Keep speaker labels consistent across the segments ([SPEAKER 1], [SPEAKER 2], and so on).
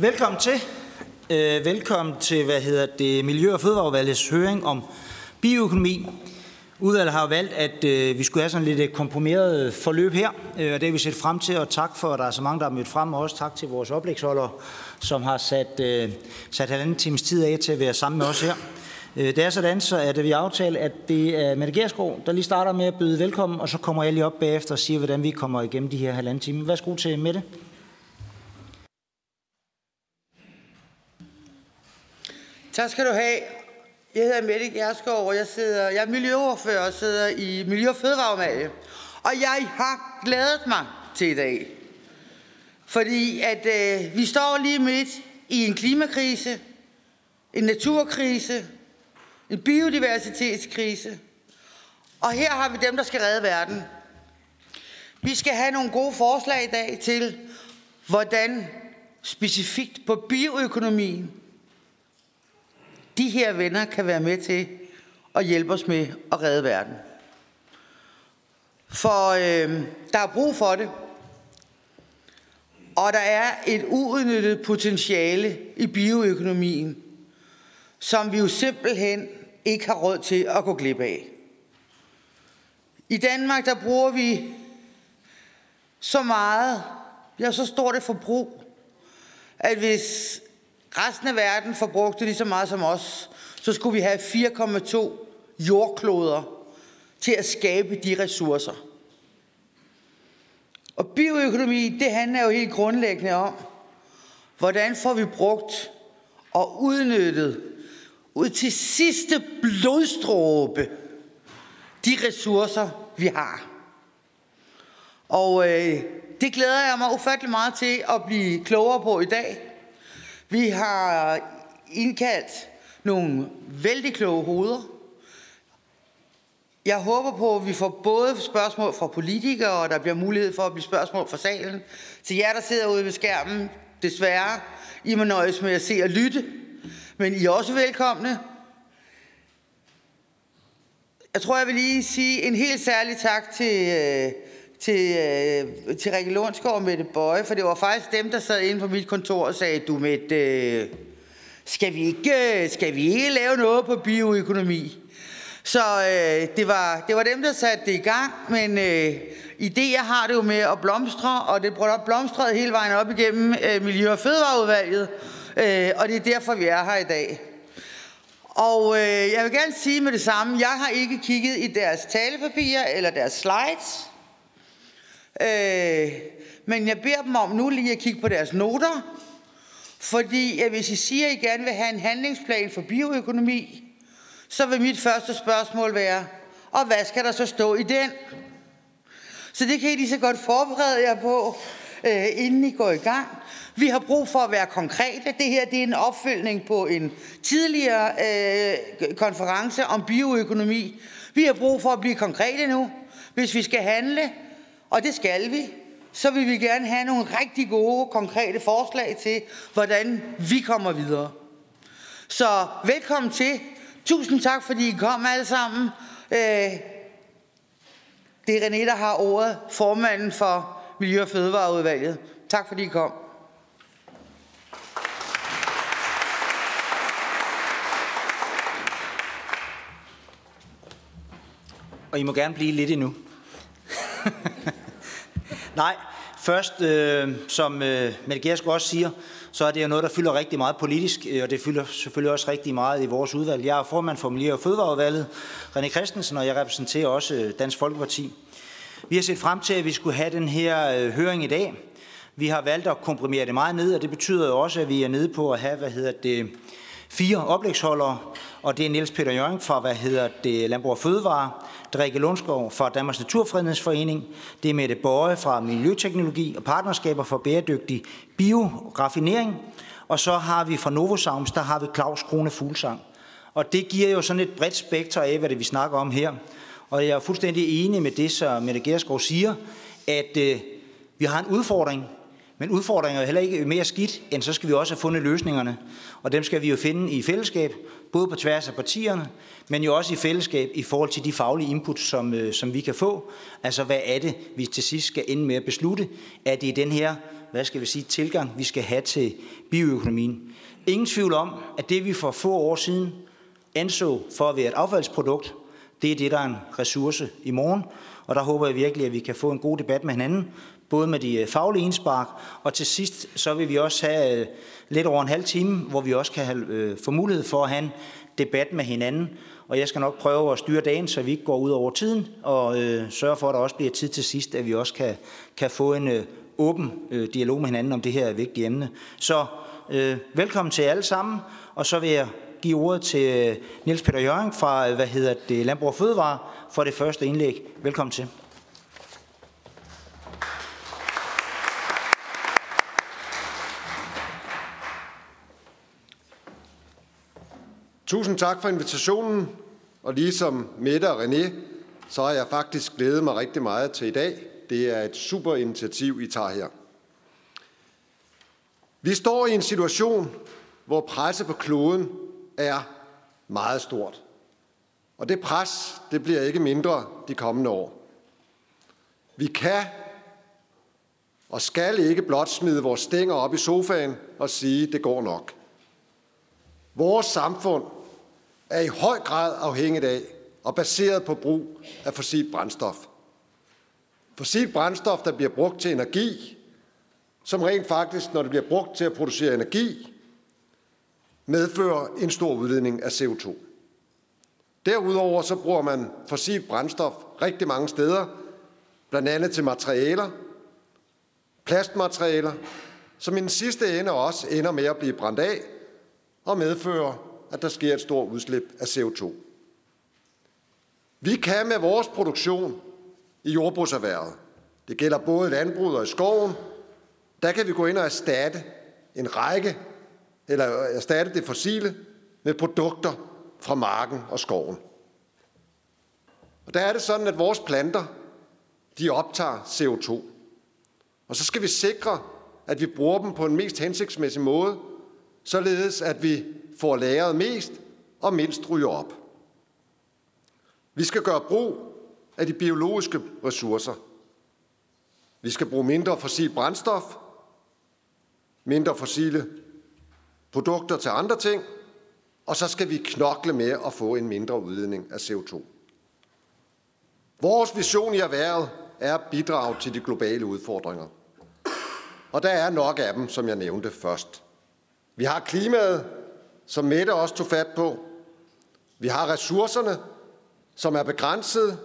[SPEAKER 1] Velkommen til. Øh, velkommen til, hvad hedder det, Miljø- og Fødevareudvalgets høring om bioøkonomi. Udvalget har valgt, at øh, vi skulle have sådan lidt et komprimeret forløb her, øh, og det har vi set frem til, og tak for, at der er så mange, der er mødt frem, og også tak til vores oplægsholdere, som har sat, øh, sat halvanden times tid af til at være sammen med os her. Øh, det er sådan, så at vi aftaler, at det er Mette Gerskov, der lige starter med at byde velkommen, og så kommer jeg lige op bagefter og siger, hvordan vi kommer igennem de her halvanden time. Værsgo til Mette.
[SPEAKER 2] Tak skal du have. Jeg hedder Mette Gerskov, og jeg, sidder, jeg er miljøordfører og sidder i Miljø- og Fødevareudvalget. Og jeg har glædet mig til i dag. Fordi at øh, vi står lige midt i en klimakrise, en naturkrise, en biodiversitetskrise. Og her har vi dem, der skal redde verden. Vi skal have nogle gode forslag i dag til, hvordan specifikt på bioøkonomien de her venner kan være med til at hjælpe os med at redde verden. For øh, der er brug for det. Og der er et uudnyttet potentiale i bioøkonomien, som vi jo simpelthen ikke har råd til at gå glip af. I Danmark, der bruger vi så meget, vi har så stort et forbrug, at hvis resten af verden forbrugte lige så meget som os, så skulle vi have 4,2 jordkloder til at skabe de ressourcer. Og bioøkonomi, det handler jo helt grundlæggende om, hvordan får vi brugt og udnyttet ud til sidste blodstråbe de ressourcer, vi har. Og øh, det glæder jeg mig ufattelig meget til at blive klogere på i dag. Vi har indkaldt nogle vældig kloge hoveder. Jeg håber på, at vi får både spørgsmål fra politikere, og der bliver mulighed for at blive spørgsmål fra salen. Til jer, der sidder ude ved skærmen, desværre, I må nøjes med at se og lytte. Men I er også velkomne. Jeg tror, jeg vil lige sige en helt særlig tak til, øh, til, øh, til Rikke Lundsgaard og Mette Bøje, for det var faktisk dem, der sad inde på mit kontor og sagde, du Mette, øh, skal vi ikke, øh, skal vi ikke lave noget på bioøkonomi? Så øh, det, var, det var dem, der satte det i gang, men øh, idéer har det jo med at blomstre, og det blomstrede hele vejen op igennem øh, Miljø- og Fødevareudvalget, øh, og det er derfor, vi er her i dag. Og øh, jeg vil gerne sige med det samme, jeg har ikke kigget i deres talepapirer eller deres slides, øh, men jeg beder dem om nu lige at kigge på deres noter, fordi at hvis I siger, at I gerne vil have en handlingsplan for bioøkonomi, så vil mit første spørgsmål være, og hvad skal der så stå i den? Så det kan I lige så godt forberede jer på, øh, inden I går i gang. Vi har brug for at være konkrete. Det her det er en opfølgning på en tidligere øh, konference om bioøkonomi. Vi har brug for at blive konkrete nu. Hvis vi skal handle, og det skal vi, så vil vi gerne have nogle rigtig gode, konkrete forslag til, hvordan vi kommer videre. Så velkommen til. Tusind tak, fordi I kom alle sammen. Øh, det er René, der har ordet, formanden for Miljø- og Fødevareudvalget. Tak fordi I kom.
[SPEAKER 1] Og I må gerne blive lidt endnu. Nej, først, øh, som øh, Mette Gersk også siger, så er det jo noget, der fylder rigtig meget politisk, øh, og det fylder selvfølgelig også rigtig meget i vores udvalg. Jeg er formand for Miljø- og Fødevareudvalget, René Christensen, og jeg repræsenterer også øh, Dansk Folkeparti. Vi har set frem til, at vi skulle have den her øh, høring i dag. Vi har valgt at komprimere det meget ned, og det betyder jo også, at vi er nede på at have, hvad hedder det, fire oplægsholdere, og det er Niels Peter Jørgen fra, hvad hedder det, Landbrug og Fødevare, Drikke Lundskov fra Danmarks Naturfredningsforening, det er Mette Bøje fra Miljøteknologi og Partnerskaber for Bæredygtig Bioraffinering, og så har vi fra Novosounds, der har vi Claus Krone Fuglsang. Og det giver jo sådan et bredt spektrum af, hvad det vi snakker om her. Og jeg er fuldstændig enig med det, som Mette Gerskov siger, at øh, vi har en udfordring, men udfordringen er heller ikke mere skidt, end så skal vi også have fundet løsningerne. Og dem skal vi jo finde i fællesskab, både på tværs af partierne, men jo også i fællesskab i forhold til de faglige input, som, øh, som vi kan få. Altså, hvad er det, vi til sidst skal ende med at beslutte? Er det den her hvad skal vi sige, tilgang, vi skal have til bioøkonomien. Ingen tvivl om, at det vi for få år siden anså for at være et affaldsprodukt, det er det, der er en ressource i morgen. Og der håber jeg virkelig, at vi kan få en god debat med hinanden, både med de øh, faglige indspark, og til sidst så vil vi også have øh, lidt over en halv time, hvor vi også kan have, øh, få mulighed for at have en debat med hinanden. Og jeg skal nok prøve at styre dagen, så vi ikke går ud over tiden, og øh, sørge for, at der også bliver tid til sidst, at vi også kan, kan få en øh, åben øh, dialog med hinanden om det her vigtige emne. Så øh, velkommen til alle sammen, og så vil jeg give ordet til Niels Peter Jørgen fra hvad hedder det, Landbrug og Fødevare for det første indlæg. Velkommen til.
[SPEAKER 3] Tusind tak for invitationen, og ligesom Mette og René, så har jeg faktisk glædet mig rigtig meget til i dag. Det er et super initiativ, I tager her. Vi står i en situation, hvor presset på kloden er meget stort. Og det pres, det bliver ikke mindre de kommende år. Vi kan og skal ikke blot smide vores stænger op i sofaen og sige, det går nok. Vores samfund er i høj grad afhængigt af og baseret på brug af fossilt brændstof. Fossilt brændstof, der bliver brugt til energi, som rent faktisk, når det bliver brugt til at producere energi, medfører en stor udledning af CO2. Derudover så bruger man fossilt brændstof rigtig mange steder, blandt andet til materialer, plastmaterialer, som i den sidste ende også ender med at blive brændt af og medfører, at der sker et stort udslip af CO2. Vi kan med vores produktion i jordbrugserhvervet, det gælder både landbruget og i skoven, der kan vi gå ind og erstatte en række eller erstatte det fossile med produkter fra marken og skoven. Og der er det sådan, at vores planter, de optager CO2. Og så skal vi sikre, at vi bruger dem på en mest hensigtsmæssig måde, således at vi får lagret mest og mindst ryger op. Vi skal gøre brug af de biologiske ressourcer. Vi skal bruge mindre fossil brændstof, mindre fossile produkter til andre ting, og så skal vi knokle med at få en mindre udledning af CO2. Vores vision i erhvervet er at bidrage til de globale udfordringer. Og der er nok af dem, som jeg nævnte først. Vi har klimaet, som Mette også tog fat på. Vi har ressourcerne, som er begrænsede.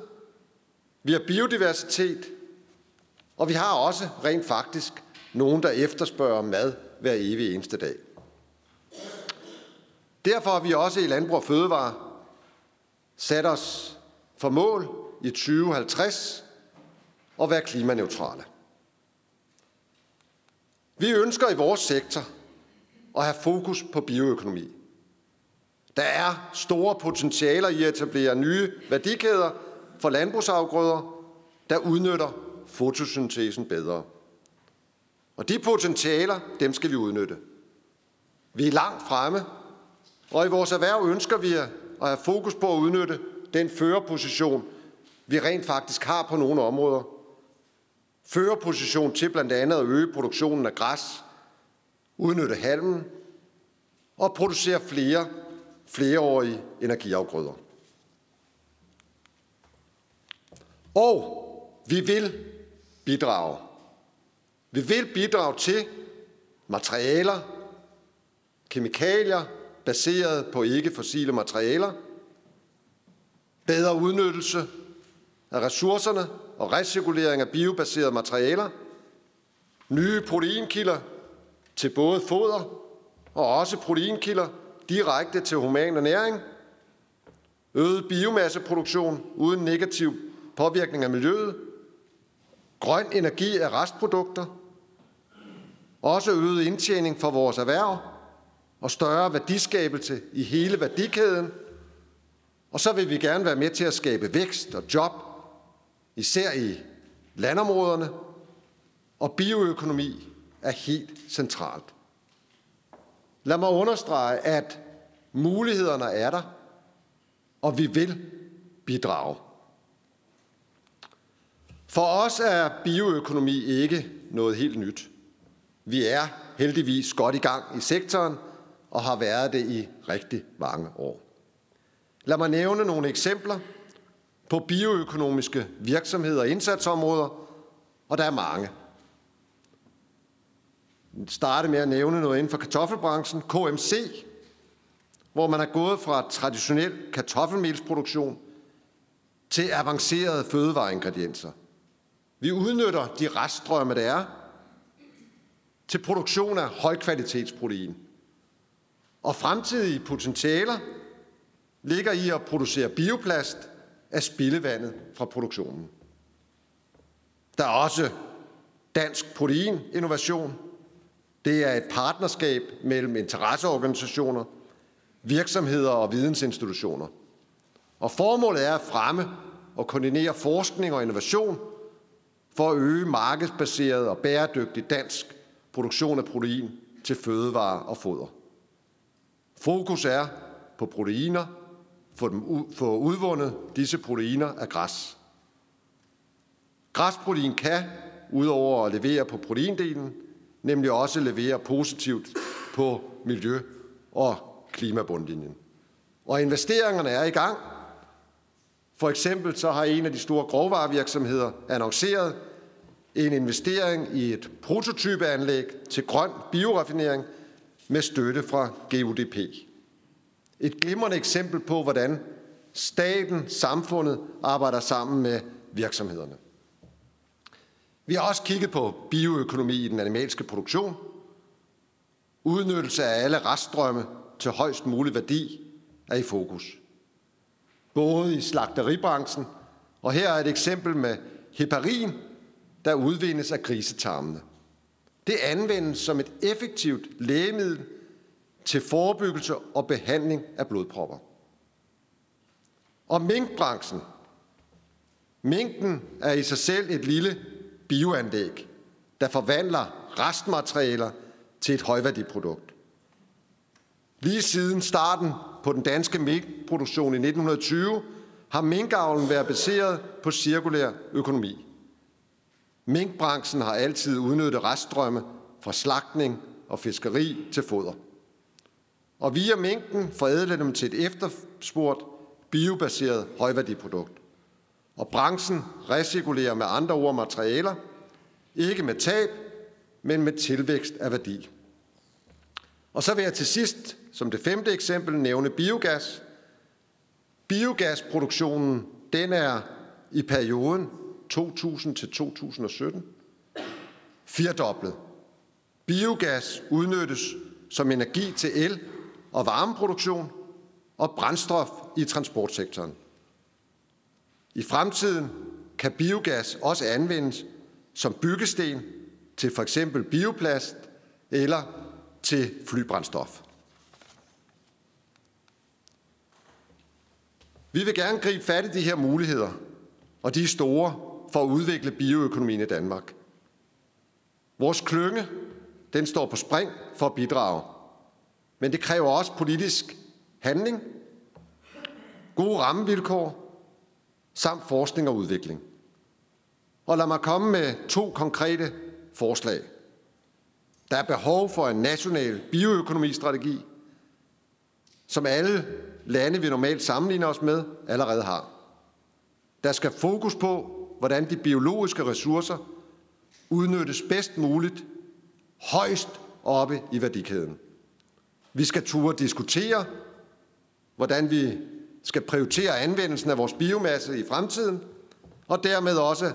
[SPEAKER 3] Vi har biodiversitet. Og vi har også rent faktisk nogen, der efterspørger mad hver evig eneste dag. Derfor har vi også i Landbrug og Fødevare sat os for mål i 2050 at være klimaneutrale. Vi ønsker i vores sektor at have fokus på bioøkonomi. Der er store potentialer i at etablere nye værdikæder for landbrugsafgrøder, der udnytter fotosyntesen bedre. Og de potentialer, dem skal vi udnytte. Vi er langt fremme og i vores erhverv ønsker vi at have fokus på at udnytte den førerposition, vi rent faktisk har på nogle områder. Førerposition til blandt andet at øge produktionen af græs, udnytte halmen og producere flere flereårige energiafgrøder. Og vi vil bidrage. Vi vil bidrage til materialer, kemikalier, baseret på ikke-fossile materialer, bedre udnyttelse af ressourcerne og recirkulering af biobaserede materialer, nye proteinkilder til både foder og også proteinkilder direkte til human ernæring, øget biomasseproduktion uden negativ påvirkning af miljøet, grøn energi af restprodukter, også øget indtjening for vores erhverv, og større værdiskabelse i hele værdikæden. Og så vil vi gerne være med til at skabe vækst og job, især i landområderne, og bioøkonomi er helt centralt. Lad mig understrege, at mulighederne er der, og vi vil bidrage. For os er bioøkonomi ikke noget helt nyt. Vi er heldigvis godt i gang i sektoren og har været det i rigtig mange år. Lad mig nævne nogle eksempler på bioøkonomiske virksomheder og indsatsområder, og der er mange. Starte med at nævne noget inden for kartoffelbranchen, KMC, hvor man er gået fra traditionel kartoffelmelsproduktion til avancerede fødevareingredienser. Vi udnytter de reststrømme, der er, til produktion af højkvalitetsprotein. Og fremtidige potentialer ligger i at producere bioplast af spildevandet fra produktionen. Der er også dansk proteininnovation. Det er et partnerskab mellem interesseorganisationer, virksomheder og vidensinstitutioner. Og formålet er at fremme og koordinere forskning og innovation for at øge markedsbaseret og bæredygtig dansk produktion af protein til fødevarer og foder. Fokus er på proteiner, få, dem få udvundet disse proteiner af græs. Græsprotein kan, udover at levere på proteindelen, nemlig også levere positivt på miljø- og klimabundlinjen. Og investeringerne er i gang. For eksempel så har en af de store grovvarevirksomheder annonceret en investering i et prototypeanlæg til grøn bioraffinering med støtte fra GUDP. Et glimrende eksempel på, hvordan staten, samfundet arbejder sammen med virksomhederne. Vi har også kigget på bioøkonomi i den animalske produktion. Udnyttelse af alle reststrømme til højst mulig værdi er i fokus. Både i slagteribranchen, og her er et eksempel med heparin, der udvindes af grisetarmene. Det anvendes som et effektivt lægemiddel til forebyggelse og behandling af blodpropper. Og minkbranchen. Minken er i sig selv et lille bioanlæg, der forvandler restmaterialer til et højværdiprodukt. Lige siden starten på den danske minkproduktion i 1920 har minkavlen været baseret på cirkulær økonomi. Minkbranchen har altid udnyttet reststrømme fra slagtning og fiskeri til foder. Og via minken forædler dem til et efterspurgt biobaseret højværdiprodukt. Og branchen recirkulerer med andre ord materialer, ikke med tab, men med tilvækst af værdi. Og så vil jeg til sidst, som det femte eksempel, nævne biogas. Biogasproduktionen, den er i perioden 2000 til 2017 firdoblet. Biogas udnyttes som energi til el og varmeproduktion og brændstof i transportsektoren. I fremtiden kan biogas også anvendes som byggesten til for eksempel bioplast eller til flybrændstof. Vi vil gerne gribe fat i de her muligheder, og de er store for at udvikle bioøkonomien i Danmark. Vores klynge, den står på spring for at bidrage. Men det kræver også politisk handling, gode rammevilkår samt forskning og udvikling. Og lad mig komme med to konkrete forslag. Der er behov for en national bioøkonomistrategi, som alle lande, vi normalt sammenligner os med, allerede har. Der skal fokus på, hvordan de biologiske ressourcer udnyttes bedst muligt, højst oppe i værdikæden. Vi skal turde diskutere, hvordan vi skal prioritere anvendelsen af vores biomasse i fremtiden, og dermed også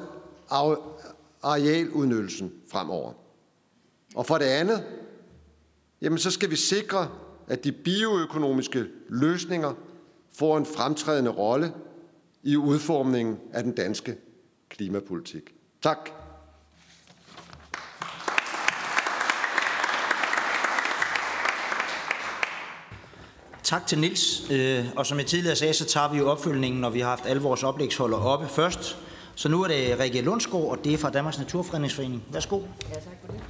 [SPEAKER 3] arealudnyttelsen fremover. Og for det andet, jamen så skal vi sikre, at de bioøkonomiske løsninger får en fremtrædende rolle i udformningen af den danske klimapolitik. Tak.
[SPEAKER 1] Tak til Nils. Øh, og som jeg tidligere sagde, så tager vi jo opfølgningen, når vi har haft alle vores oplægsholder oppe først. Så nu er det Rikke Lundsgaard, og det er fra Danmarks Naturfredningsforening. Værsgo. Ja, tak for det.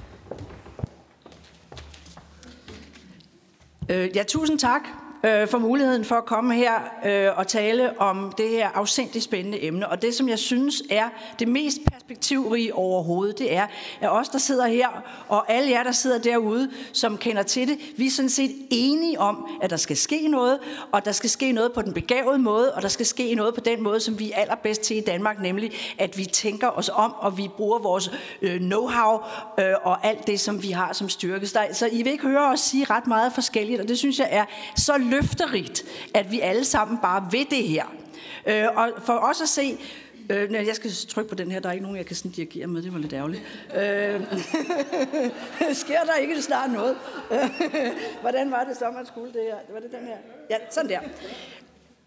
[SPEAKER 4] Øh, ja, tusind tak øh, for muligheden for at komme her øh, og tale om det her afsindigt spændende emne. Og det, som jeg synes er det mest perspektivrige overhovedet, det er, at os, der sidder her, og alle jer, der sidder derude, som kender til det, vi er sådan set enige om, at der skal ske noget, og der skal ske noget på den begavede måde, og der skal ske noget på den måde, som vi er allerbedst til i Danmark, nemlig at vi tænker os om, og vi bruger vores øh, know-how øh, og alt det, som vi har som styrke. Så I vil ikke høre os sige ret meget forskelligt, og det synes jeg er så løfterigt, at vi alle sammen bare ved det her. Øh, og for os at se, Øh, nej, jeg skal trykke på den her. Der er ikke nogen, jeg kan sådan dirigere med. Det var lidt ærgerligt. Øh, sker der ikke snart noget? Hvordan var det så, man skulle det her? Var det den her? Ja, sådan der.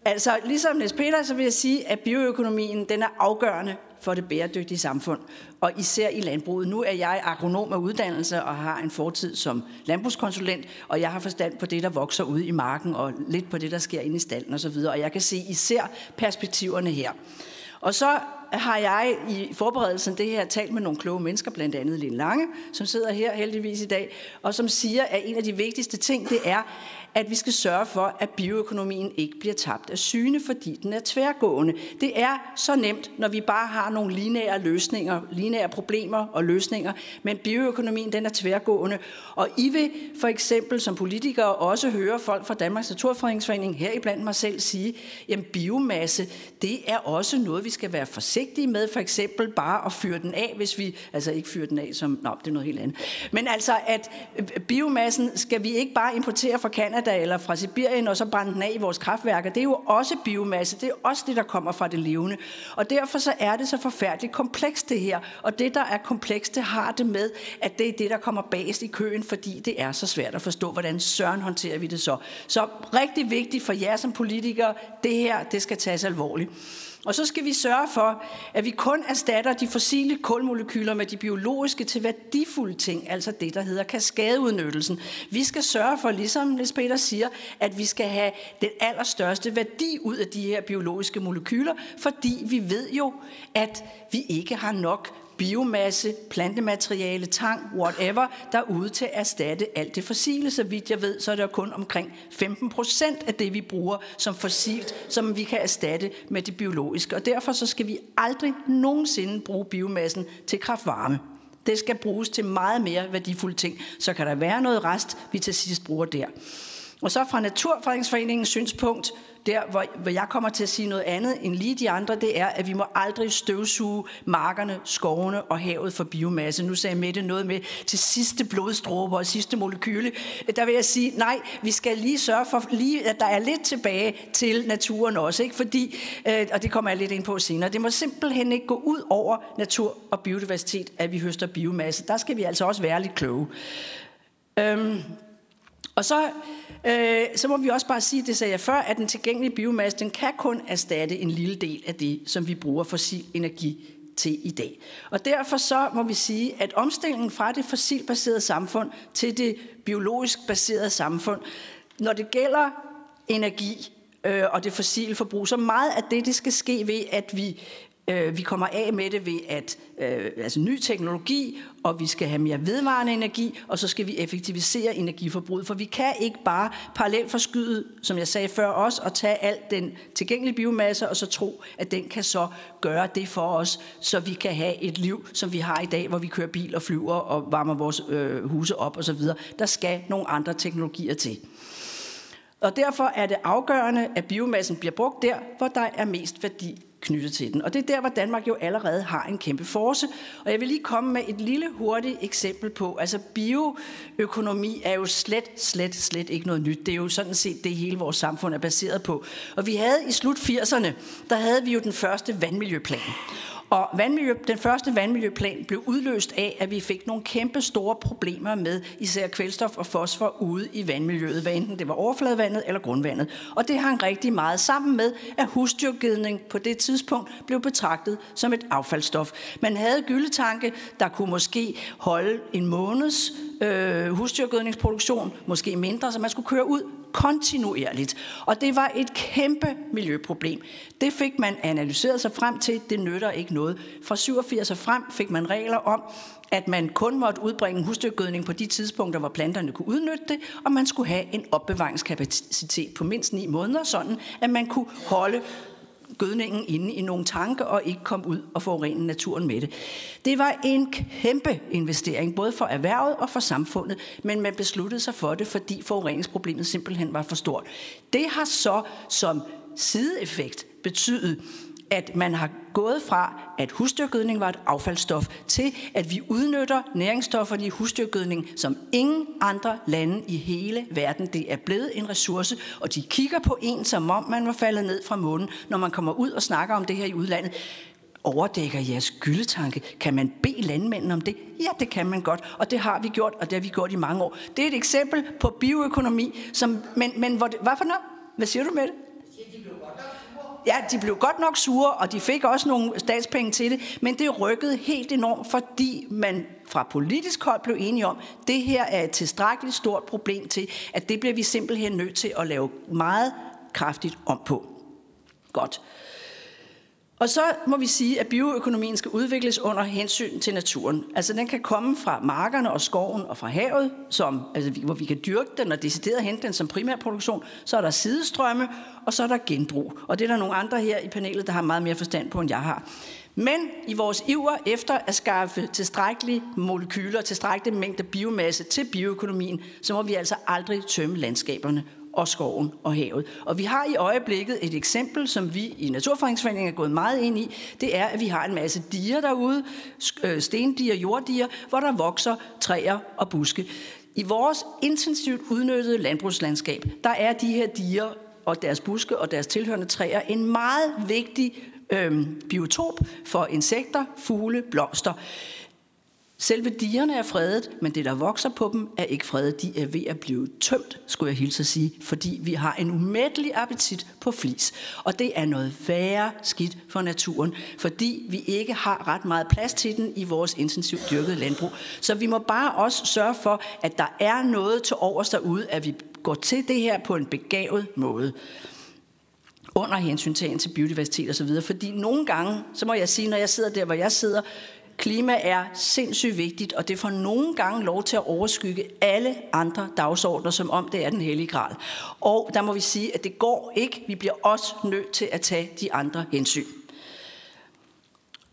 [SPEAKER 4] Altså, ligesom Niels Peter, så vil jeg sige, at bioøkonomien den er afgørende for det bæredygtige samfund, og især i landbruget. Nu er jeg agronom af uddannelse og har en fortid som landbrugskonsulent, og jeg har forstand på det, der vokser ude i marken, og lidt på det, der sker inde i stallen osv., og jeg kan se især perspektiverne her. Og så har jeg i forberedelsen det her talt med nogle kloge mennesker, blandt andet Lille Lange, som sidder her heldigvis i dag, og som siger, at en af de vigtigste ting, det er, at vi skal sørge for, at bioøkonomien ikke bliver tabt af syne, fordi den er tværgående. Det er så nemt, når vi bare har nogle lineære løsninger, lineære problemer og løsninger, men bioøkonomien den er tværgående. Og I vil for eksempel som politikere også høre folk fra Danmarks Naturfredningsforening, heriblandt mig selv, sige, at biomasse, det er også noget, vi skal være forsigtige med, for eksempel bare at fyre den af, hvis vi, altså ikke fyre den af som, nå, det er noget helt andet. Men altså, at øh, biomassen skal vi ikke bare importere fra Canada, Kanada eller fra Sibirien, og så brænde den af i vores kraftværker. Det er jo også biomasse. Det er også det, der kommer fra det levende. Og derfor så er det så forfærdeligt komplekst det her. Og det, der er komplekst, det har det med, at det er det, der kommer bagest i køen, fordi det er så svært at forstå, hvordan søren håndterer vi det så. Så rigtig vigtigt for jer som politikere, det her, det skal tages alvorligt. Og så skal vi sørge for, at vi kun erstatter de fossile kulmolekyler med de biologiske til værdifulde ting, altså det, der hedder kaskadeudnyttelsen. Vi skal sørge for, ligesom Niels Peter siger, at vi skal have den allerstørste værdi ud af de her biologiske molekyler, fordi vi ved jo, at vi ikke har nok biomasse, plantemateriale, tang, whatever, derude til at erstatte alt det fossile. Så vidt jeg ved, så er det kun omkring 15 procent af det, vi bruger som fossilt, som vi kan erstatte med det biologiske. Og derfor så skal vi aldrig nogensinde bruge biomassen til kraftvarme. Det skal bruges til meget mere værdifulde ting. Så kan der være noget rest, vi til sidst bruger der. Og så fra Naturfredningsforeningens synspunkt, der hvor, hvor jeg kommer til at sige noget andet end lige de andre, det er, at vi må aldrig støvsuge markerne, skovene og havet for biomasse. Nu sagde Mette noget med til sidste blodstråber og sidste molekyle. Der vil jeg sige, nej, vi skal lige sørge for, lige, at der er lidt tilbage til naturen også, ikke? Fordi, øh, og det kommer jeg lidt ind på senere. Det må simpelthen ikke gå ud over natur og biodiversitet, at vi høster biomasse. Der skal vi altså også være lidt kloge. Øhm, og så, øh, så må vi også bare sige, det sagde jeg før, at den tilgængelige biomasse, den kan kun erstatte en lille del af det, som vi bruger fossil energi til i dag. Og derfor så må vi sige, at omstillingen fra det fossilbaserede samfund til det biologisk baserede samfund, når det gælder energi øh, og det fossile forbrug, så meget af det, det skal ske ved, at vi Øh, vi kommer af med det ved at øh, altså ny teknologi, og vi skal have mere vedvarende energi, og så skal vi effektivisere energiforbruget, for vi kan ikke bare parallelt forskyde, som jeg sagde før også, og tage al den tilgængelige biomasse, og så tro, at den kan så gøre det for os, så vi kan have et liv, som vi har i dag, hvor vi kører bil og flyver og varmer vores øh, huse op osv. Der skal nogle andre teknologier til. Og derfor er det afgørende, at biomassen bliver brugt der, hvor der er mest værdi knyttet til den. Og det er der, hvor Danmark jo allerede har en kæmpe force. Og jeg vil lige komme med et lille hurtigt eksempel på, altså bioøkonomi er jo slet, slet, slet ikke noget nyt. Det er jo sådan set det, hele vores samfund er baseret på. Og vi havde i slut 80'erne, der havde vi jo den første vandmiljøplan. Og vandmiljø, den første vandmiljøplan blev udløst af, at vi fik nogle kæmpe store problemer med især kvælstof og fosfor ude i vandmiljøet, hvad enten det var overfladevandet eller grundvandet. Og det hang rigtig meget sammen med, at husdyrgødning på det tidspunkt blev betragtet som et affaldsstof. Man havde gyldetanke, der kunne måske holde en måneds øh, husdyrgødningsproduktion, måske mindre, så man skulle køre ud kontinuerligt. Og det var et kæmpe miljøproblem. Det fik man analyseret sig frem til, det nytter ikke noget. Fra 87 og frem fik man regler om, at man kun måtte udbringe husdyrgødning på de tidspunkter, hvor planterne kunne udnytte det, og man skulle have en opbevaringskapacitet på mindst 9 måneder, sådan at man kunne holde gødningen inde i nogle tanke og ikke komme ud og forurene naturen med det. Det var en kæmpe investering, både for erhvervet og for samfundet, men man besluttede sig for det, fordi forureningsproblemet simpelthen var for stort. Det har så som sideeffekt betydet, at man har gået fra, at husdyrgødning var et affaldsstof, til at vi udnytter næringsstofferne i husdyrgødning som ingen andre lande i hele verden. Det er blevet en ressource, og de kigger på en, som om man var faldet ned fra månen, når man kommer ud og snakker om det her i udlandet overdækker jeres gyldetanke. Kan man bede landmændene om det? Ja, det kan man godt, og det har vi gjort, og det har vi gjort i mange år. Det er et eksempel på bioøkonomi, som, men, men hvor det, hvad for noget? Hvad siger du med det? Ja, de blev godt nok sure, og de fik også nogle statspenge til det, men det rykkede helt enormt, fordi man fra politisk hold blev enige om, at det her er et tilstrækkeligt stort problem til, at det bliver vi simpelthen nødt til at lave meget kraftigt om på. Godt. Og så må vi sige, at bioøkonomien skal udvikles under hensyn til naturen. Altså den kan komme fra markerne og skoven og fra havet, som, altså, hvor vi kan dyrke den og decideret hente den som primærproduktion. Så er der sidestrømme, og så er der genbrug. Og det er der nogle andre her i panelet, der har meget mere forstand på, end jeg har. Men i vores iver efter at skaffe tilstrækkelige molekyler, tilstrækkelig mængde biomasse til bioøkonomien, så må vi altså aldrig tømme landskaberne og skoven og havet. Og vi har i øjeblikket et eksempel, som vi i Naturfredningsforeningen er gået meget ind i. Det er, at vi har en masse diger derude, øh, stendiger, jorddiger, hvor der vokser træer og buske. I vores intensivt udnyttede landbrugslandskab, der er de her diger og deres buske og deres tilhørende træer en meget vigtig øhm, biotop for insekter, fugle, blomster. Selve digerne er fredet, men det, der vokser på dem, er ikke fredet. De er ved at blive tømt, skulle jeg hilse at sige, fordi vi har en umættelig appetit på flis. Og det er noget værre skidt for naturen, fordi vi ikke har ret meget plads til den i vores intensivt dyrkede landbrug. Så vi må bare også sørge for, at der er noget til overs derude, at vi går til det her på en begavet måde under hensyntagen til biodiversitet osv. Fordi nogle gange, så må jeg sige, når jeg sidder der, hvor jeg sidder, Klima er sindssygt vigtigt, og det får nogle gange lov til at overskygge alle andre dagsordner, som om det er den hellige gral. Og der må vi sige, at det går ikke. Vi bliver også nødt til at tage de andre hensyn.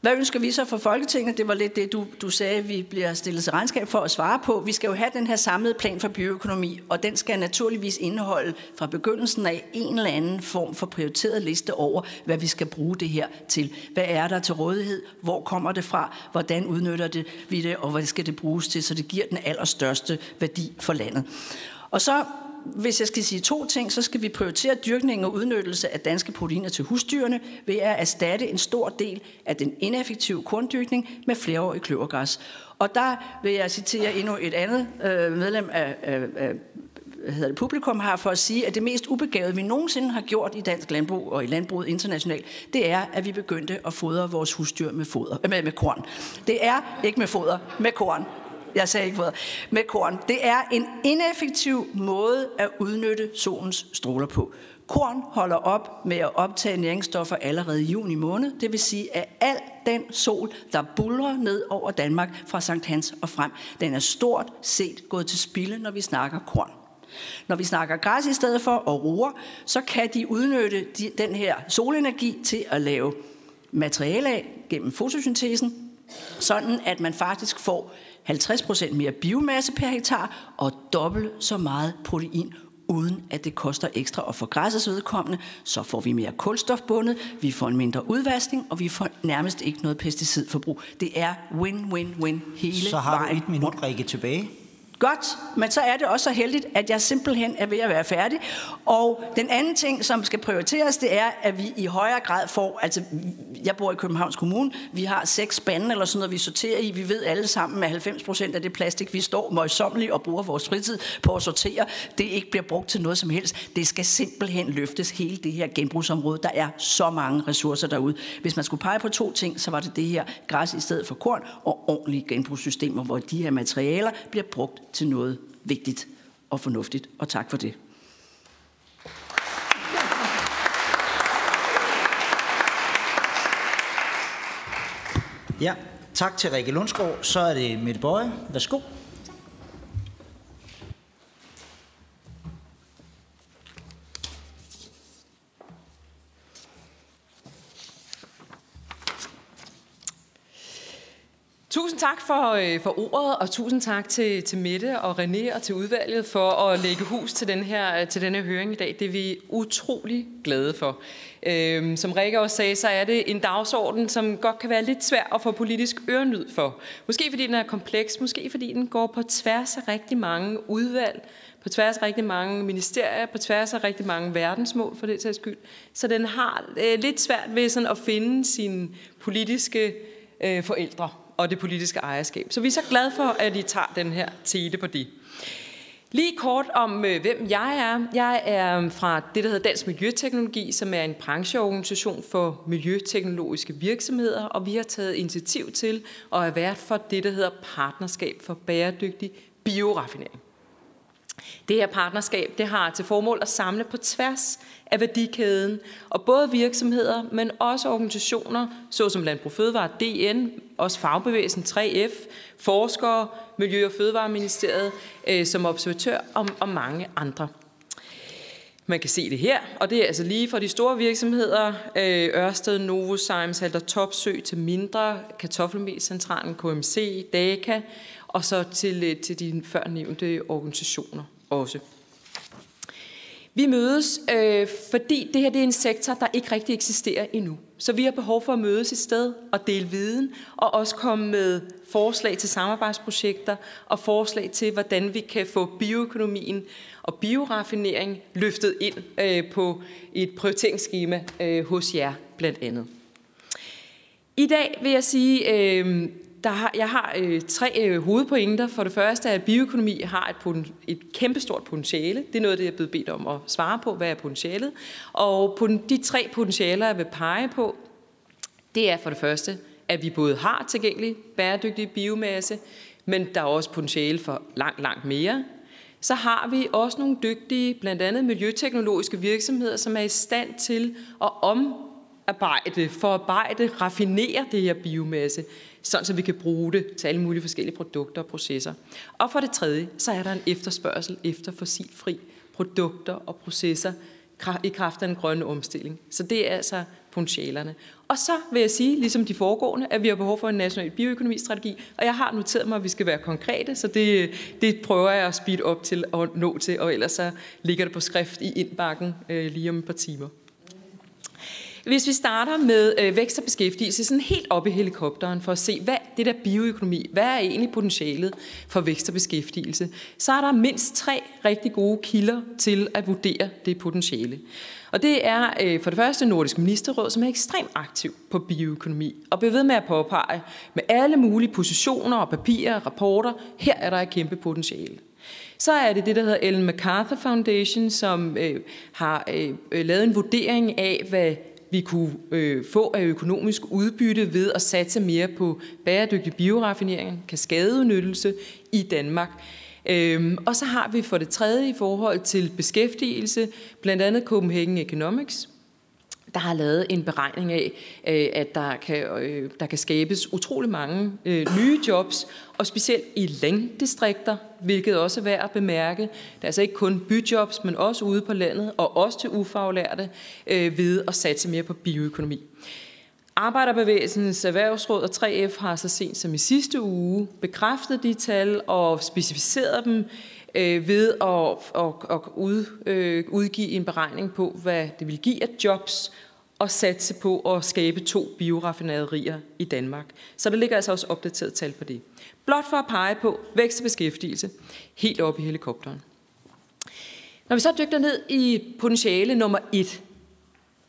[SPEAKER 4] Hvad ønsker vi så for Folketinget? Det var lidt det, du, du sagde, vi bliver stillet til regnskab for at svare på. Vi skal jo have den her samlede plan for bioøkonomi, og den skal naturligvis indeholde fra begyndelsen af en eller anden form for prioriteret liste over, hvad vi skal bruge det her til. Hvad er der til rådighed? Hvor kommer det fra? Hvordan udnytter det, vi det? Og hvad skal det bruges til, så det giver den allerstørste værdi for landet? Og så hvis jeg skal sige to ting, så skal vi prioritere dyrkning og udnyttelse af danske proteiner til husdyrene ved at erstatte en stor del af den ineffektive korndyrkning med flereårig kløvergræs. Og der vil jeg citere endnu et andet øh, medlem af, af, af hvad hedder det, publikum her for at sige, at det mest ubegavede, vi nogensinde har gjort i dansk landbrug og i landbruget internationalt, det er, at vi begyndte at fodre vores husdyr med, foder, med, med korn. Det er ikke med foder, med korn jeg sagde ikke foder, med korn. Det er en ineffektiv måde at udnytte solens stråler på. Korn holder op med at optage næringsstoffer allerede i juni måned. Det vil sige, at al den sol, der bulrer ned over Danmark fra Sankt Hans og frem, den er stort set gået til spilde, når vi snakker korn. Når vi snakker græs i stedet for og roer, så kan de udnytte de, den her solenergi til at lave materiale af gennem fotosyntesen, sådan at man faktisk får 50% mere biomasse per hektar og dobbelt så meget protein uden at det koster ekstra. Og for græssets vedkommende, så får vi mere kulstofbundet, vi får en mindre udvaskning, og vi får nærmest ikke noget pesticidforbrug. Det er win-win-win hele
[SPEAKER 1] Så har
[SPEAKER 4] vejen.
[SPEAKER 1] du et minut, Rikke, tilbage.
[SPEAKER 4] Godt, men så er det også så heldigt, at jeg simpelthen er ved at være færdig. Og den anden ting, som skal prioriteres, det er, at vi i højere grad får, altså jeg bor i Københavns Kommune, vi har seks spande eller sådan noget, vi sorterer i. Vi ved alle sammen, at 90 procent af det plastik, vi står møjsommeligt og bruger vores fritid på at sortere, det ikke bliver brugt til noget som helst. Det skal simpelthen løftes hele det her genbrugsområde. Der er så mange ressourcer derude. Hvis man skulle pege på to ting, så var det det her græs i stedet for korn og ordentlige genbrugssystemer, hvor de her materialer bliver brugt til noget vigtigt og fornuftigt. Og tak for det.
[SPEAKER 1] Ja, tak til Rikke Lundsgaard. Så er det Mette Bøje. Værsgo.
[SPEAKER 5] Tusind tak for, øh, for ordet, og tusind tak til, til Mette og René og til udvalget for at lægge hus til den her, øh, til den her høring i dag. Det er vi utrolig glade for. Øhm, som Rikke også sagde, så er det en dagsorden, som godt kan være lidt svær at få politisk ørenlyd for. Måske fordi den er kompleks, måske fordi den går på tværs af rigtig mange udvalg, på tværs af rigtig mange ministerier, på tværs af rigtig mange verdensmål for det sags skyld. Så den har øh, lidt svært ved sådan at finde sine politiske øh, forældre og det politiske ejerskab. Så vi er så glade for, at I tager den her tete på det. Lige kort om, øh, hvem jeg er. Jeg er fra det, der hedder Dansk Miljøteknologi, som er en brancheorganisation for miljøteknologiske virksomheder, og vi har taget initiativ til at være vært for det, der hedder Partnerskab for Bæredygtig Bioraffinering. Det her partnerskab det har til formål at samle på tværs af værdikæden, og både virksomheder, men også organisationer, såsom Landbrug Fødevare, DN, også fagbevægelsen 3F, forskere, Miljø- og Fødevareministeriet øh, som observatør og, og mange andre. Man kan se det her, og det er altså lige fra de store virksomheder, øh, Ørsted, Novozymes, Halter Topsø, til mindre, Kartoffelmelscentralen, KMC, Daka, og så til, øh, til de førnævnte organisationer også. Vi mødes, øh, fordi det her det er en sektor, der ikke rigtig eksisterer endnu. Så vi har behov for at mødes et sted og dele viden, og også komme med forslag til samarbejdsprojekter og forslag til, hvordan vi kan få bioøkonomien og bioraffinering løftet ind øh, på et prioriteringsskema øh, hos jer blandt andet. I dag vil jeg sige, øh, der har, jeg har øh, tre øh, hovedpointer. For det første er, at bioøkonomi har et, et kæmpestort potentiale. Det er noget, det jeg er blevet bedt om at svare på. Hvad er potentialet? Og på de tre potentialer, jeg vil pege på, det er for det første, at vi både har tilgængelig bæredygtig biomasse, men der er også potentiale for langt, langt mere. Så har vi også nogle dygtige, blandt andet miljøteknologiske virksomheder, som er i stand til at omarbejde, forarbejde, raffinere det her biomasse sådan så vi kan bruge det til alle mulige forskellige produkter og processer. Og for det tredje, så er der en efterspørgsel efter fossilfri produkter og processer i kraft af den grønne omstilling. Så det er altså potentialerne. Og så vil jeg sige, ligesom de foregående, at vi har behov for en national bioøkonomistrategi, og jeg har noteret mig, at vi skal være konkrete, så det, det prøver jeg at speede op til at nå til, og ellers så ligger det på skrift i indbakken øh, lige om et par timer. Hvis vi starter med øh, vækst og beskæftigelse, sådan helt op i helikopteren for at se, hvad det der bioøkonomi, hvad er egentlig potentialet for vækst og beskæftigelse, så er der mindst tre rigtig gode kilder til at vurdere det potentiale. Og det er øh, for det første Nordisk Ministerråd, som er ekstremt aktiv på bioøkonomi, og bliver ved med at påpege med alle mulige positioner og papirer og rapporter, her er der et kæmpe potentiale. Så er det det, der hedder Ellen MacArthur Foundation, som øh, har øh, øh lavet en vurdering af, hvad vi kunne øh, få af økonomisk udbytte ved at satse mere på bæredygtig bioraffinering, kaskadeudnyttelse i Danmark. Øhm, og så har vi for det tredje i forhold til beskæftigelse, blandt andet Copenhagen Economics, der har lavet en beregning af, øh, at der kan, øh, der kan skabes utrolig mange øh, nye jobs, og specielt i landdistrikter, hvilket også er værd at bemærke. Det er altså ikke kun byjobs, men også ude på landet, og også til ufaglærte, ved at satse mere på bioøkonomi. Arbejderbevægelsens Erhvervsråd og 3F har så sent som i sidste uge bekræftet de tal og specificeret dem Øh, ved at, at, at ud, øh, udgive en beregning på, hvad det vil give af jobs og satse på at skabe to bioraffinaderier i Danmark. Så der ligger altså også opdateret tal på det. Blot for at pege på vækst og beskæftigelse helt op i helikopteren. Når vi så dykker ned i potentiale nummer et,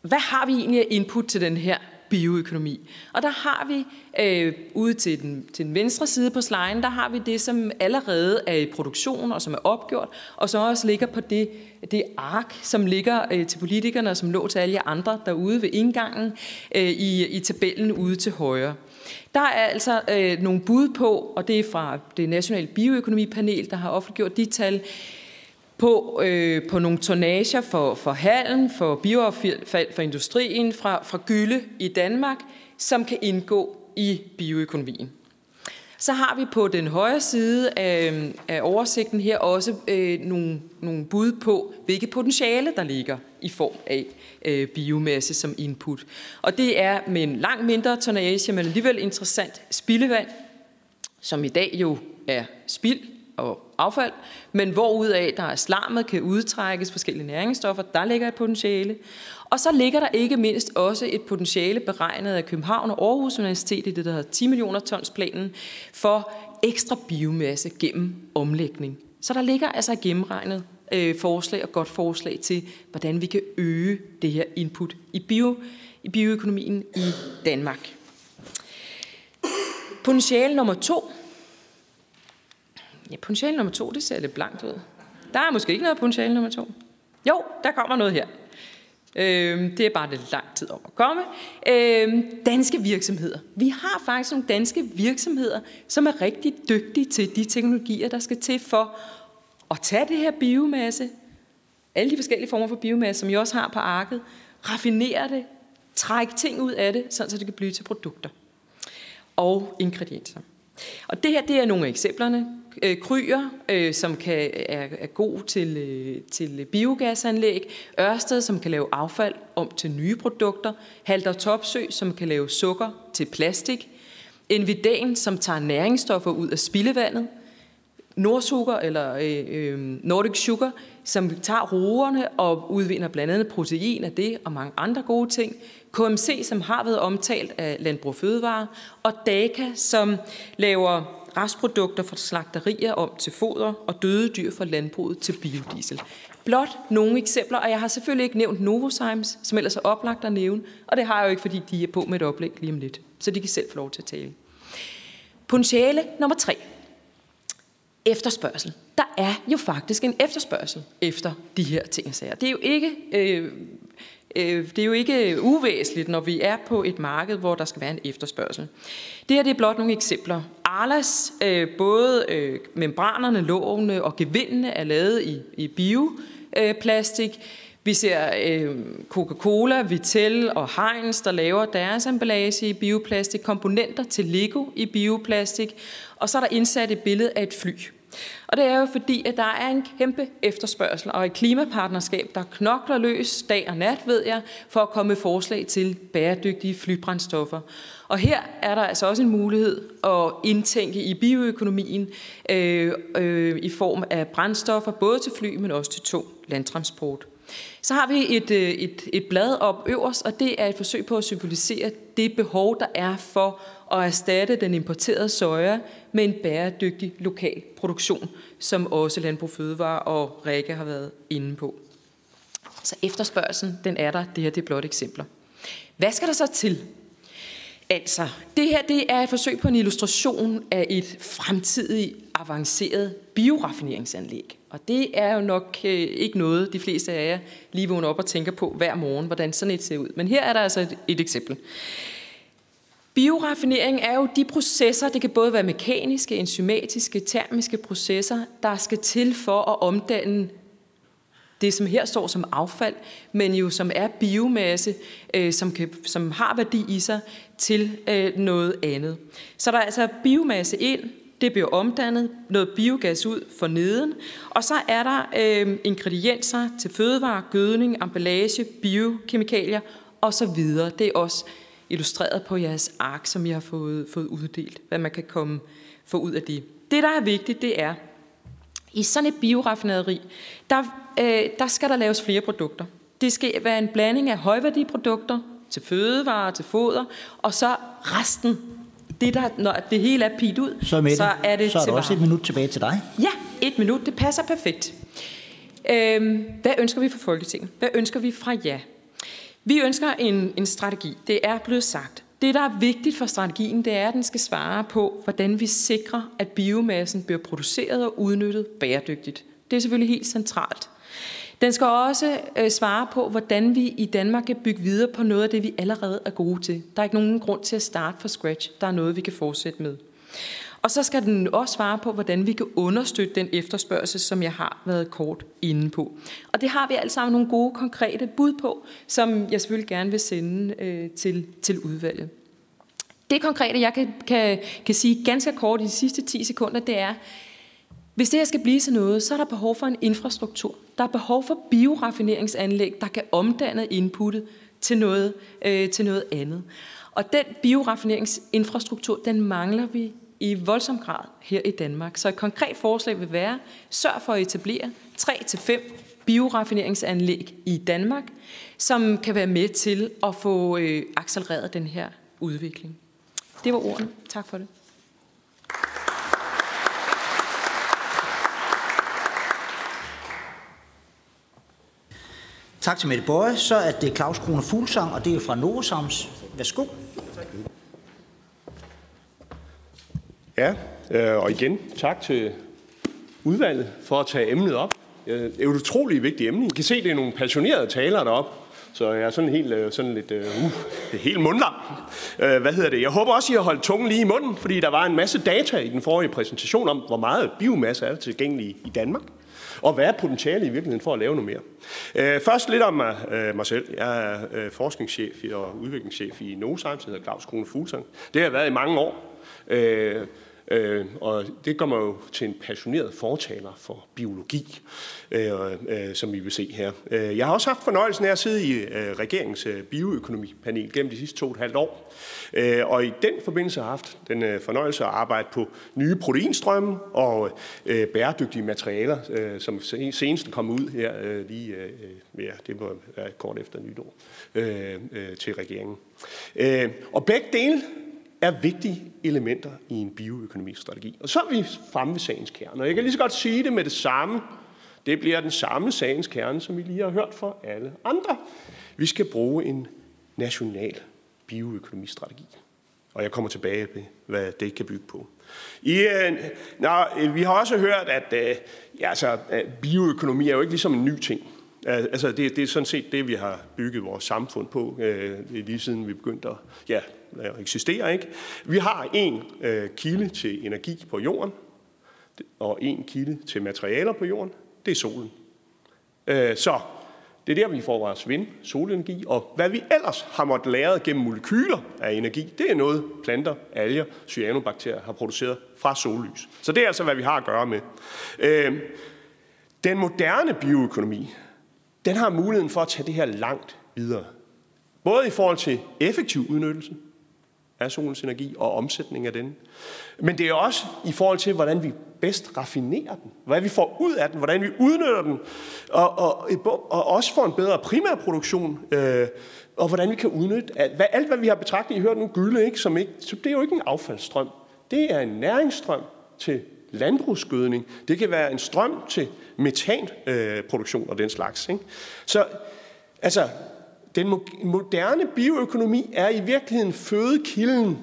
[SPEAKER 5] hvad har vi egentlig af input til den her bioøkonomi. Og der har vi øh, ude til den, til den venstre side på sliden, der har vi det, som allerede er i produktion og som er opgjort, og som også ligger på det, det ark, som ligger øh, til politikerne og som lå til alle jer andre derude ved indgangen øh, i, i tabellen ude til højre. Der er altså øh, nogle bud på, og det er fra det nationale bioøkonomipanel, der har offentliggjort de tal, på, øh, på nogle tonager for, for hallen, for bioaffald for industrien, fra, fra gylde i Danmark, som kan indgå i bioøkonomien. Så har vi på den højre side af, af oversigten her også øh, nogle, nogle bud på, hvilke potentiale der ligger i form af øh, biomasse som input. Og det er med en langt mindre tonnage, men alligevel interessant spildevand, som i dag jo er spild og affald, men hvorudaf der er slammet, kan udtrækkes forskellige næringsstoffer, der ligger et potentiale. Og så ligger der ikke mindst også et potentiale beregnet af København og Aarhus Universitet i det, der hedder 10 millioner tons planen for ekstra biomasse gennem omlægning. Så der ligger altså gennemregnet øh, forslag og godt forslag til, hvordan vi kan øge det her input i, bio, i bioøkonomien i Danmark. Potentiale nummer to. Ja, potentiale nummer to, det ser lidt blankt ud. Der er måske ikke noget potentiale nummer to. Jo, der kommer noget her. Øh, det er bare lidt lang tid om at komme. Øh, danske virksomheder. Vi har faktisk nogle danske virksomheder, som er rigtig dygtige til de teknologier, der skal til for at tage det her biomasse, alle de forskellige former for biomasse, som I også har på arket, raffinere det, trække ting ud af det, så det kan blive til produkter og ingredienser. Og det her, det er nogle af eksemplerne. Øh, Kryer, øh, som kan, er, er god til, øh, til biogasanlæg. Ørsted, som kan lave affald om til nye produkter. Halter Topsø, som kan lave sukker til plastik. Envidan, som tager næringsstoffer ud af spildevandet. Nordsukker eller øh, øh, Nordic Sugar, som tager roerne og udvinder blandt andet protein af det og mange andre gode ting. KMC, som har været omtalt af Landbrug Fødevare, og DACA, som laver restprodukter fra slagterier om til foder og døde dyr fra landbruget til biodiesel. Blot nogle eksempler, og jeg har selvfølgelig ikke nævnt Novozymes, som ellers er oplagt at nævne, og det har jeg jo ikke, fordi de er på med et oplæg lige om lidt, så de kan selv få lov til at tale. Potentiale nummer tre. Efterspørgsel. Der er jo faktisk en efterspørgsel efter de her ting og sager. Det er jo ikke øh, Øh, Øh, det er jo ikke uvæsentligt, når vi er på et marked, hvor der skal være en efterspørgsel. Det her det er blot nogle eksempler. Arlas, øh, både øh, membranerne, lågene og gevindene er lavet i, i bioplastik. Vi ser Coca-Cola, Vitel og Heinz, der laver deres emballage i bioplastik, komponenter til Lego i bioplastik, og så er der indsat et billede af et fly. Og det er jo fordi, at der er en kæmpe efterspørgsel, og et klimapartnerskab, der knokler løs dag og nat, ved jeg, for at komme med forslag til bæredygtige flybrændstoffer. Og her er der altså også en mulighed at indtænke i bioøkonomien øh, øh, i form af brændstoffer, både til fly, men også til tung landtransport. Så har vi et, øh, et, et blad op øverst, og det er et forsøg på at symbolisere det behov, der er for at erstatte den importerede soja med en bæredygtig lokal produktion, som også Landbrug Fødevare og Rikke har været inde på. Så efterspørgselen, den er der. Det her det er blot eksempler. Hvad skal der så til? Altså, det her det er et forsøg på en illustration af et fremtidigt avanceret bioraffineringsanlæg. Og det er jo nok øh, ikke noget, de fleste af jer lige vågner op og tænker på hver morgen, hvordan sådan et ser ud. Men her er der altså et, et eksempel. Bioraffinering er jo de processer, det kan både være mekaniske, enzymatiske, termiske processer, der skal til for at omdanne det, som her står som affald, men jo som er biomasse, øh, som, kan, som har værdi i sig, til øh, noget andet. Så der er altså biomasse ind, det bliver omdannet, noget biogas ud for neden, og så er der øh, ingredienser til fødevare, gødning, emballage, biokemikalier osv. Det er også illustreret på jeres ark, som jeg har fået, fået uddelt, hvad man kan komme få ud af det. Det, der er vigtigt, det er, i sådan et bioraffinaderi, der, øh, der skal der laves flere produkter. Det skal være en blanding af højværdiprodukter til fødevarer, til foder, og så resten. Det der, når det hele er pit ud,
[SPEAKER 1] så, med
[SPEAKER 5] så er det
[SPEAKER 1] så er
[SPEAKER 5] der
[SPEAKER 1] også et minut tilbage til dig.
[SPEAKER 5] Ja, et minut. Det passer perfekt. Øhm, hvad ønsker vi fra Folketinget? Hvad ønsker vi fra jer? Vi ønsker en, en strategi. Det er blevet sagt. Det, der er vigtigt for strategien, det er, at den skal svare på, hvordan vi sikrer, at biomassen bliver produceret og udnyttet bæredygtigt. Det er selvfølgelig helt centralt. Den skal også øh, svare på, hvordan vi i Danmark kan bygge videre på noget af det, vi allerede er gode til. Der er ikke nogen grund til at starte fra scratch. Der er noget, vi kan fortsætte med. Og så skal den også svare på, hvordan vi kan understøtte den efterspørgsel, som jeg har været kort inde på. Og det har vi alle sammen nogle gode, konkrete bud på, som jeg selvfølgelig gerne vil sende øh, til, til udvalget. Det konkrete, jeg kan, kan, kan sige ganske kort i de sidste 10 sekunder, det er, hvis det her skal blive til noget, så er der behov for en infrastruktur. Der er behov for bioraffineringsanlæg, der kan omdanne inputtet til noget, øh, til noget andet. Og den bioraffineringsinfrastruktur, den mangler vi i voldsom grad her i Danmark. Så et konkret forslag vil være, sørg for at etablere 3-5 bioraffineringsanlæg i Danmark, som kan være med til at få øh, accelereret den her udvikling. Det var ordene. Tak for det.
[SPEAKER 1] Tak til Mette Bøje. Så er det Claus Kroner Fuglsang, og det er fra Novosams. Værsgo.
[SPEAKER 6] Ja, øh, og igen tak til udvalget for at tage emnet op. Det er et utroligt vigtigt emne. I kan se, det er nogle passionerede talere deroppe. Så jeg er sådan helt, øh, sådan lidt, øh, uh, helt mundlam. Uh, hvad hedder det? Jeg håber også, I har holdt tungen lige i munden, fordi der var en masse data i den forrige præsentation om, hvor meget biomasse er der tilgængelig i Danmark. Og hvad er potentialet i virkeligheden for at lave noget mere? Uh, først lidt om mig, mig selv. Jeg er øh, forskningschef og udviklingschef i Novozymes, som hedder Claus Krone Fuglsang. Det har jeg været i mange år. Uh, Øh, og det kommer jo til en passioneret fortaler for biologi, øh, øh, som vi vil se her. Øh, jeg har også haft fornøjelsen af at sidde i øh, regeringens øh, bioøkonomipanel gennem de sidste to og et halvt år. Øh, og i den forbindelse har jeg haft den øh, fornøjelse at arbejde på nye proteinstrømme og øh, bæredygtige materialer, øh, som senest kom ud her øh, lige, øh, øh, ja, det må være kort efter nytår, øh, øh, til regeringen. Øh, og begge dele er vigtige elementer i en bioøkonomistrategi. Og så er vi fremme ved sagens kerne. Og jeg kan lige så godt sige det med det samme. Det bliver den samme sagens kerne, som vi lige har hørt fra alle andre. Vi skal bruge en national bioøkonomistrategi. Og jeg kommer tilbage til, hvad det kan bygge på. I, øh, nå, øh, vi har også hørt, at øh, ja, altså, øh, bioøkonomi er jo ikke ligesom en ny ting. Altså, det, det er sådan set det, vi har bygget vores samfund på, øh, lige siden vi begyndte at ja, eksisterer Ikke? Vi har en øh, kilde til energi på jorden, og en kilde til materialer på jorden. Det er solen. Øh, så det er der, vi får vores vind, solenergi, og hvad vi ellers har måttet lære gennem molekyler af energi, det er noget planter, alger, cyanobakterier har produceret fra sollys. Så det er altså, hvad vi har at gøre med. Øh, den moderne bioøkonomi, den har muligheden for at tage det her langt videre. Både i forhold til effektiv udnyttelse af solens energi og omsætning af den. Men det er også i forhold til, hvordan vi bedst raffinerer den. Hvad vi får ud af den, hvordan vi udnytter den. Og, og, og også får en bedre primærproduktion. Øh, og hvordan vi kan udnytte alt, hvad, alt, hvad vi har betragtet, I hørt nu gylde, ikke, som ikke, så det er jo ikke en affaldsstrøm. Det er en næringsstrøm til landbrugsgødning. Det kan være en strøm til metanproduktion øh, og den slags. Ikke? Så altså, den moderne bioøkonomi er i virkeligheden fødekilden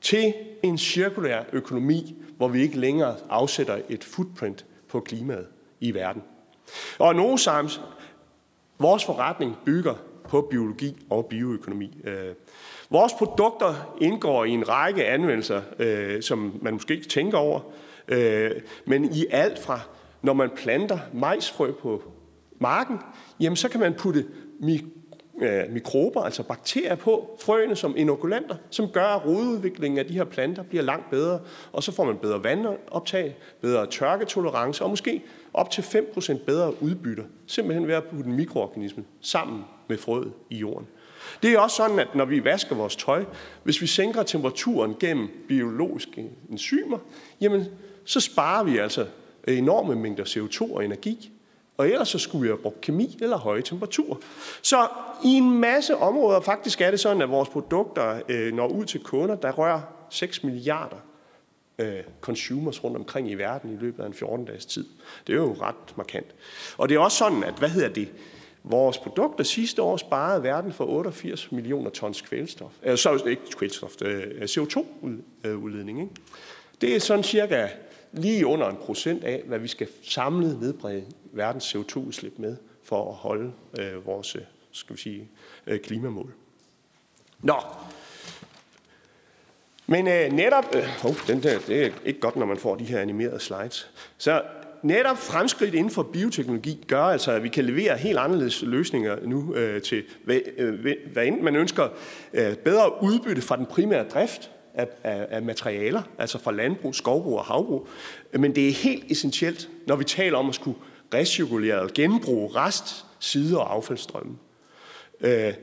[SPEAKER 6] til en cirkulær økonomi, hvor vi ikke længere afsætter et footprint på klimaet i verden. Og Nosams, vores forretning bygger på biologi og bioøkonomi. Øh, vores produkter indgår i en række anvendelser, øh, som man måske ikke tænker over, øh, men i alt fra, når man planter majsfrø på marken, jamen så kan man putte Øh, mikrober, altså bakterier på frøene som inokulanter, som gør, at rodudviklingen af de her planter bliver langt bedre, og så får man bedre vandoptag, bedre tørketolerance og måske op til 5% bedre udbytter, simpelthen ved at putte en mikroorganisme sammen med frøet i jorden. Det er også sådan, at når vi vasker vores tøj, hvis vi sænker temperaturen gennem biologiske enzymer, jamen så sparer vi altså enorme mængder CO2 og energi. Og ellers så skulle jeg have brugt kemi eller høje temperaturer. Så i en masse områder, faktisk er det sådan, at vores produkter øh, når ud til kunder, der rører 6 milliarder øh, consumers rundt omkring i verden i løbet af en 14 dages tid. Det er jo ret markant. Og det er også sådan, at, hvad hedder det, Vores produkter sidste år sparede verden for 88 millioner tons kvælstof. Øh, så ikke kvælstof, øh, øh CO2-udledning. Ikke? Det er sådan cirka lige under en procent af, hvad vi skal samlet nedbringe verdens CO2-udslip med for at holde øh, vores øh, skal vi sige, øh, klimamål. Nå, men øh, netop, øh, oh, den der, det er ikke godt, når man får de her animerede slides. Så netop fremskridt inden for bioteknologi gør altså, at vi kan levere helt anderledes løsninger nu øh, til, hvad, øh, hvad enten man ønsker øh, bedre udbytte fra den primære drift af, af, af materialer, altså fra landbrug, skovbrug og havbrug. Men det er helt essentielt, når vi taler om at skulle recirkulere og genbruge rest, sider og affaldsstrømme. Øh,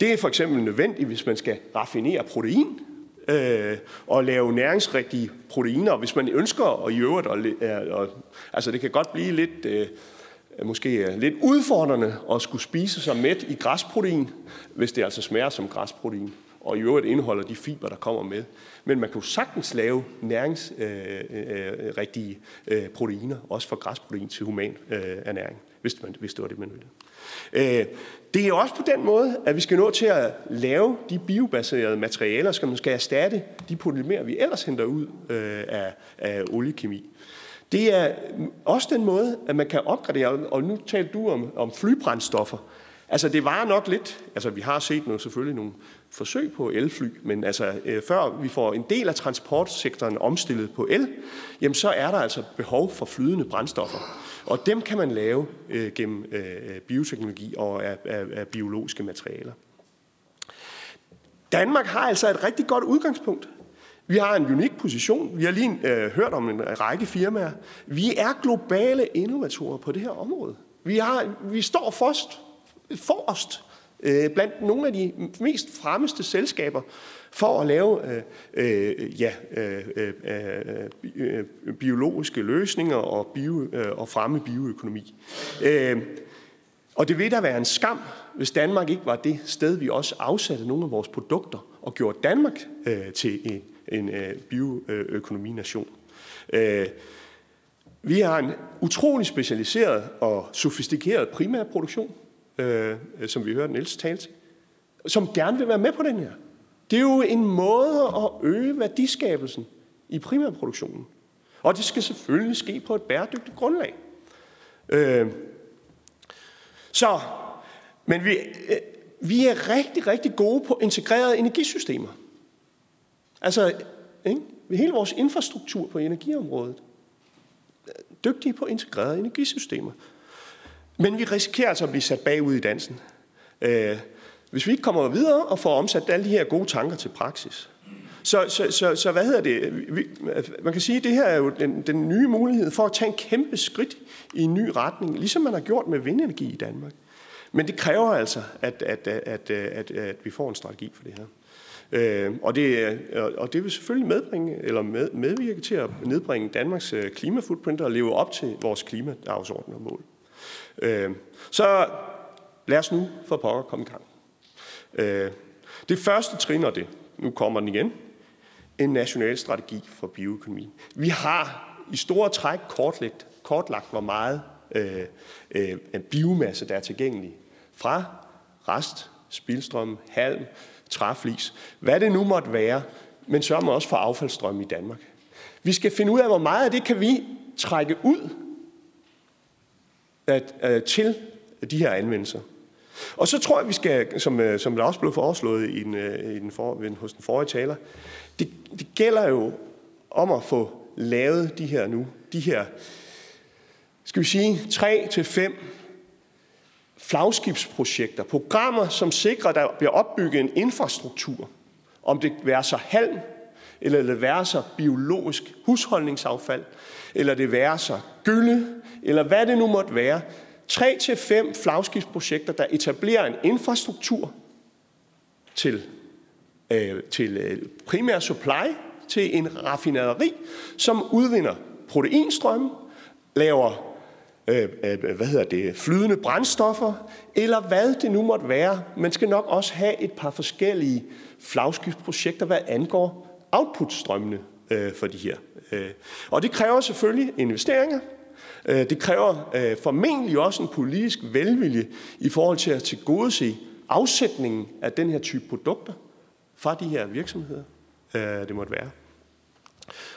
[SPEAKER 6] det er for eksempel nødvendigt, hvis man skal raffinere protein, øh, og lave næringsrigtige proteiner. Hvis man ønsker at i øvrigt, og, og, altså det kan godt blive lidt, øh, måske øh, lidt udfordrende at skulle spise sig mæt i græsprotein, hvis det altså smager som græsprotein, og i øvrigt indeholder de fiber, der kommer med. Men man kan jo sagtens lave næringsrigtige øh, øh, øh, øh proteiner, også fra græsprotein til human øh, ernæring, hvis, man, hvis det var det, man ville. Øh, det er også på den måde, at vi skal nå til at lave de biobaserede materialer, som skal erstatte de polymerer, vi ellers henter ud øh, af, af oliekemi. Det er også den måde, at man kan opgradere, og nu talte du om, om flybrændstoffer. Altså det var nok lidt, altså vi har set noget, selvfølgelig nogle forsøg på elfly, men altså øh, før vi får en del af transportsektoren omstillet på el, jamen så er der altså behov for flydende brændstoffer. Og dem kan man lave øh, gennem øh, bioteknologi og af, af, af biologiske materialer. Danmark har altså et rigtig godt udgangspunkt. Vi har en unik position. Vi har lige øh, hørt om en række firmaer. Vi er globale innovatorer på det her område. Vi, har, vi står først, forrest øh, blandt nogle af de mest fremmeste selskaber for at lave øh, øh, ja, øh, øh, øh, biologiske løsninger og, bio, øh, og fremme bioøkonomi. Øh, og det vil da være en skam, hvis Danmark ikke var det sted, vi også afsatte nogle af vores produkter og gjorde Danmark øh, til en, en øh, bioøkonomination. Øh, vi har en utrolig specialiseret og sofistikeret primærproduktion, øh, som vi hørte Niels tale til, som gerne vil være med på den her. Det er jo en måde at øge værdiskabelsen i primærproduktionen. Og det skal selvfølgelig ske på et bæredygtigt grundlag. Øh, så, men vi, øh, vi er rigtig, rigtig gode på integrerede energisystemer. Altså, ikke? hele vores infrastruktur på energiområdet. Øh, dygtige på integrerede energisystemer. Men vi risikerer altså at blive sat bagud i dansen. Øh, hvis vi ikke kommer videre og får omsat alle de her gode tanker til praksis. Så, så, så, så hvad hedder det? Man kan sige, at det her er jo den, den nye mulighed for at tage en kæmpe skridt i en ny retning, ligesom man har gjort med vindenergi i Danmark. Men det kræver altså, at, at, at, at, at vi får en strategi for det her. Øh, og, det, og det vil selvfølgelig medbringe, eller med, medvirke til at nedbringe Danmarks øh, klimafootprint og leve op til vores klimadagsorden og mål. Øh, så lad os nu for pokker komme i gang. Øh, det første trin, og det, nu kommer den igen, en national strategi for bioøkonomi. Vi har i store træk kortlagt, kortlagt hvor meget øh, øh, biomasse, der er tilgængelig fra rest, spildstrøm, halm, træflis, hvad det nu måtte være, men sørger man også for affaldsstrøm i Danmark. Vi skal finde ud af, hvor meget af det kan vi trække ud der, øh, til de her anvendelser. Og så tror jeg, vi skal, som, øh, som der også blev foreslået i den, øh, i den for, hos den forrige taler, det, det gælder jo om at få lavet de her nu, de her, skal vi sige, tre til fem flagskibsprojekter, programmer, som sikrer, at der bliver opbygget en infrastruktur, om det være så halm, eller det være så biologisk husholdningsaffald, eller det være så gylde, eller hvad det nu måtte være, tre til fem flagskibsprojekter, der etablerer en infrastruktur til, øh, til øh, primær supply, til en raffinaderi, som udvinder proteinstrømme, laver øh, øh, hvad hedder det, flydende brændstoffer, eller hvad det nu måtte være. Man skal nok også have et par forskellige flagskibsprojekter, hvad angår outputstrømmene øh, for de her. Øh. Og det kræver selvfølgelig investeringer, Øh, det kræver øh, formentlig også en politisk velvilje i forhold til at tilgodese afsætningen af den her type produkter fra de her virksomheder, øh, det måtte være.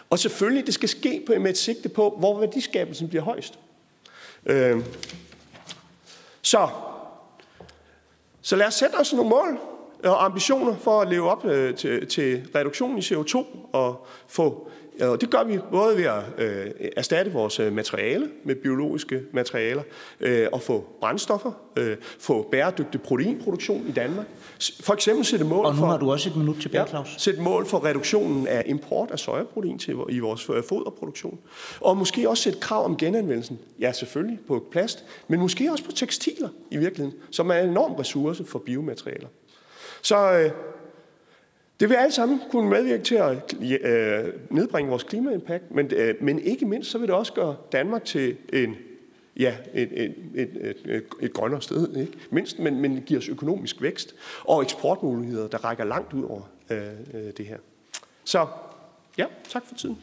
[SPEAKER 6] Og selvfølgelig, det skal ske med et sigte på, hvor værdiskabelsen bliver højst. Så, så lad os sætte os nogle mål og ambitioner for at leve op til, til reduktionen i CO2 og få og det gør vi både ved at øh, erstatte vores øh, materiale med biologiske materialer, øh, og få brændstoffer, øh, få bæredygtig proteinproduktion i Danmark. For eksempel sætte mål
[SPEAKER 1] Og nu har du også et minut tilbage, Claus.
[SPEAKER 6] Ja, sætte mål for reduktionen af import af sojaprotein til, i vores øh, foderproduktion. Og måske også sætte krav om genanvendelsen. Ja, selvfølgelig på plast, men måske også på tekstiler i virkeligheden, som er en enorm ressource for biomaterialer. Så øh, det vil alle sammen kunne medvirke til at øh, nedbringe vores klimaimpact, men, øh, men ikke mindst så vil det også gøre Danmark til en ja, et, et, et, et, et grønnere sted, ikke? mindst, men, men giver os økonomisk vækst og eksportmuligheder, der rækker langt ud over øh, øh det her. Så ja, tak for tiden.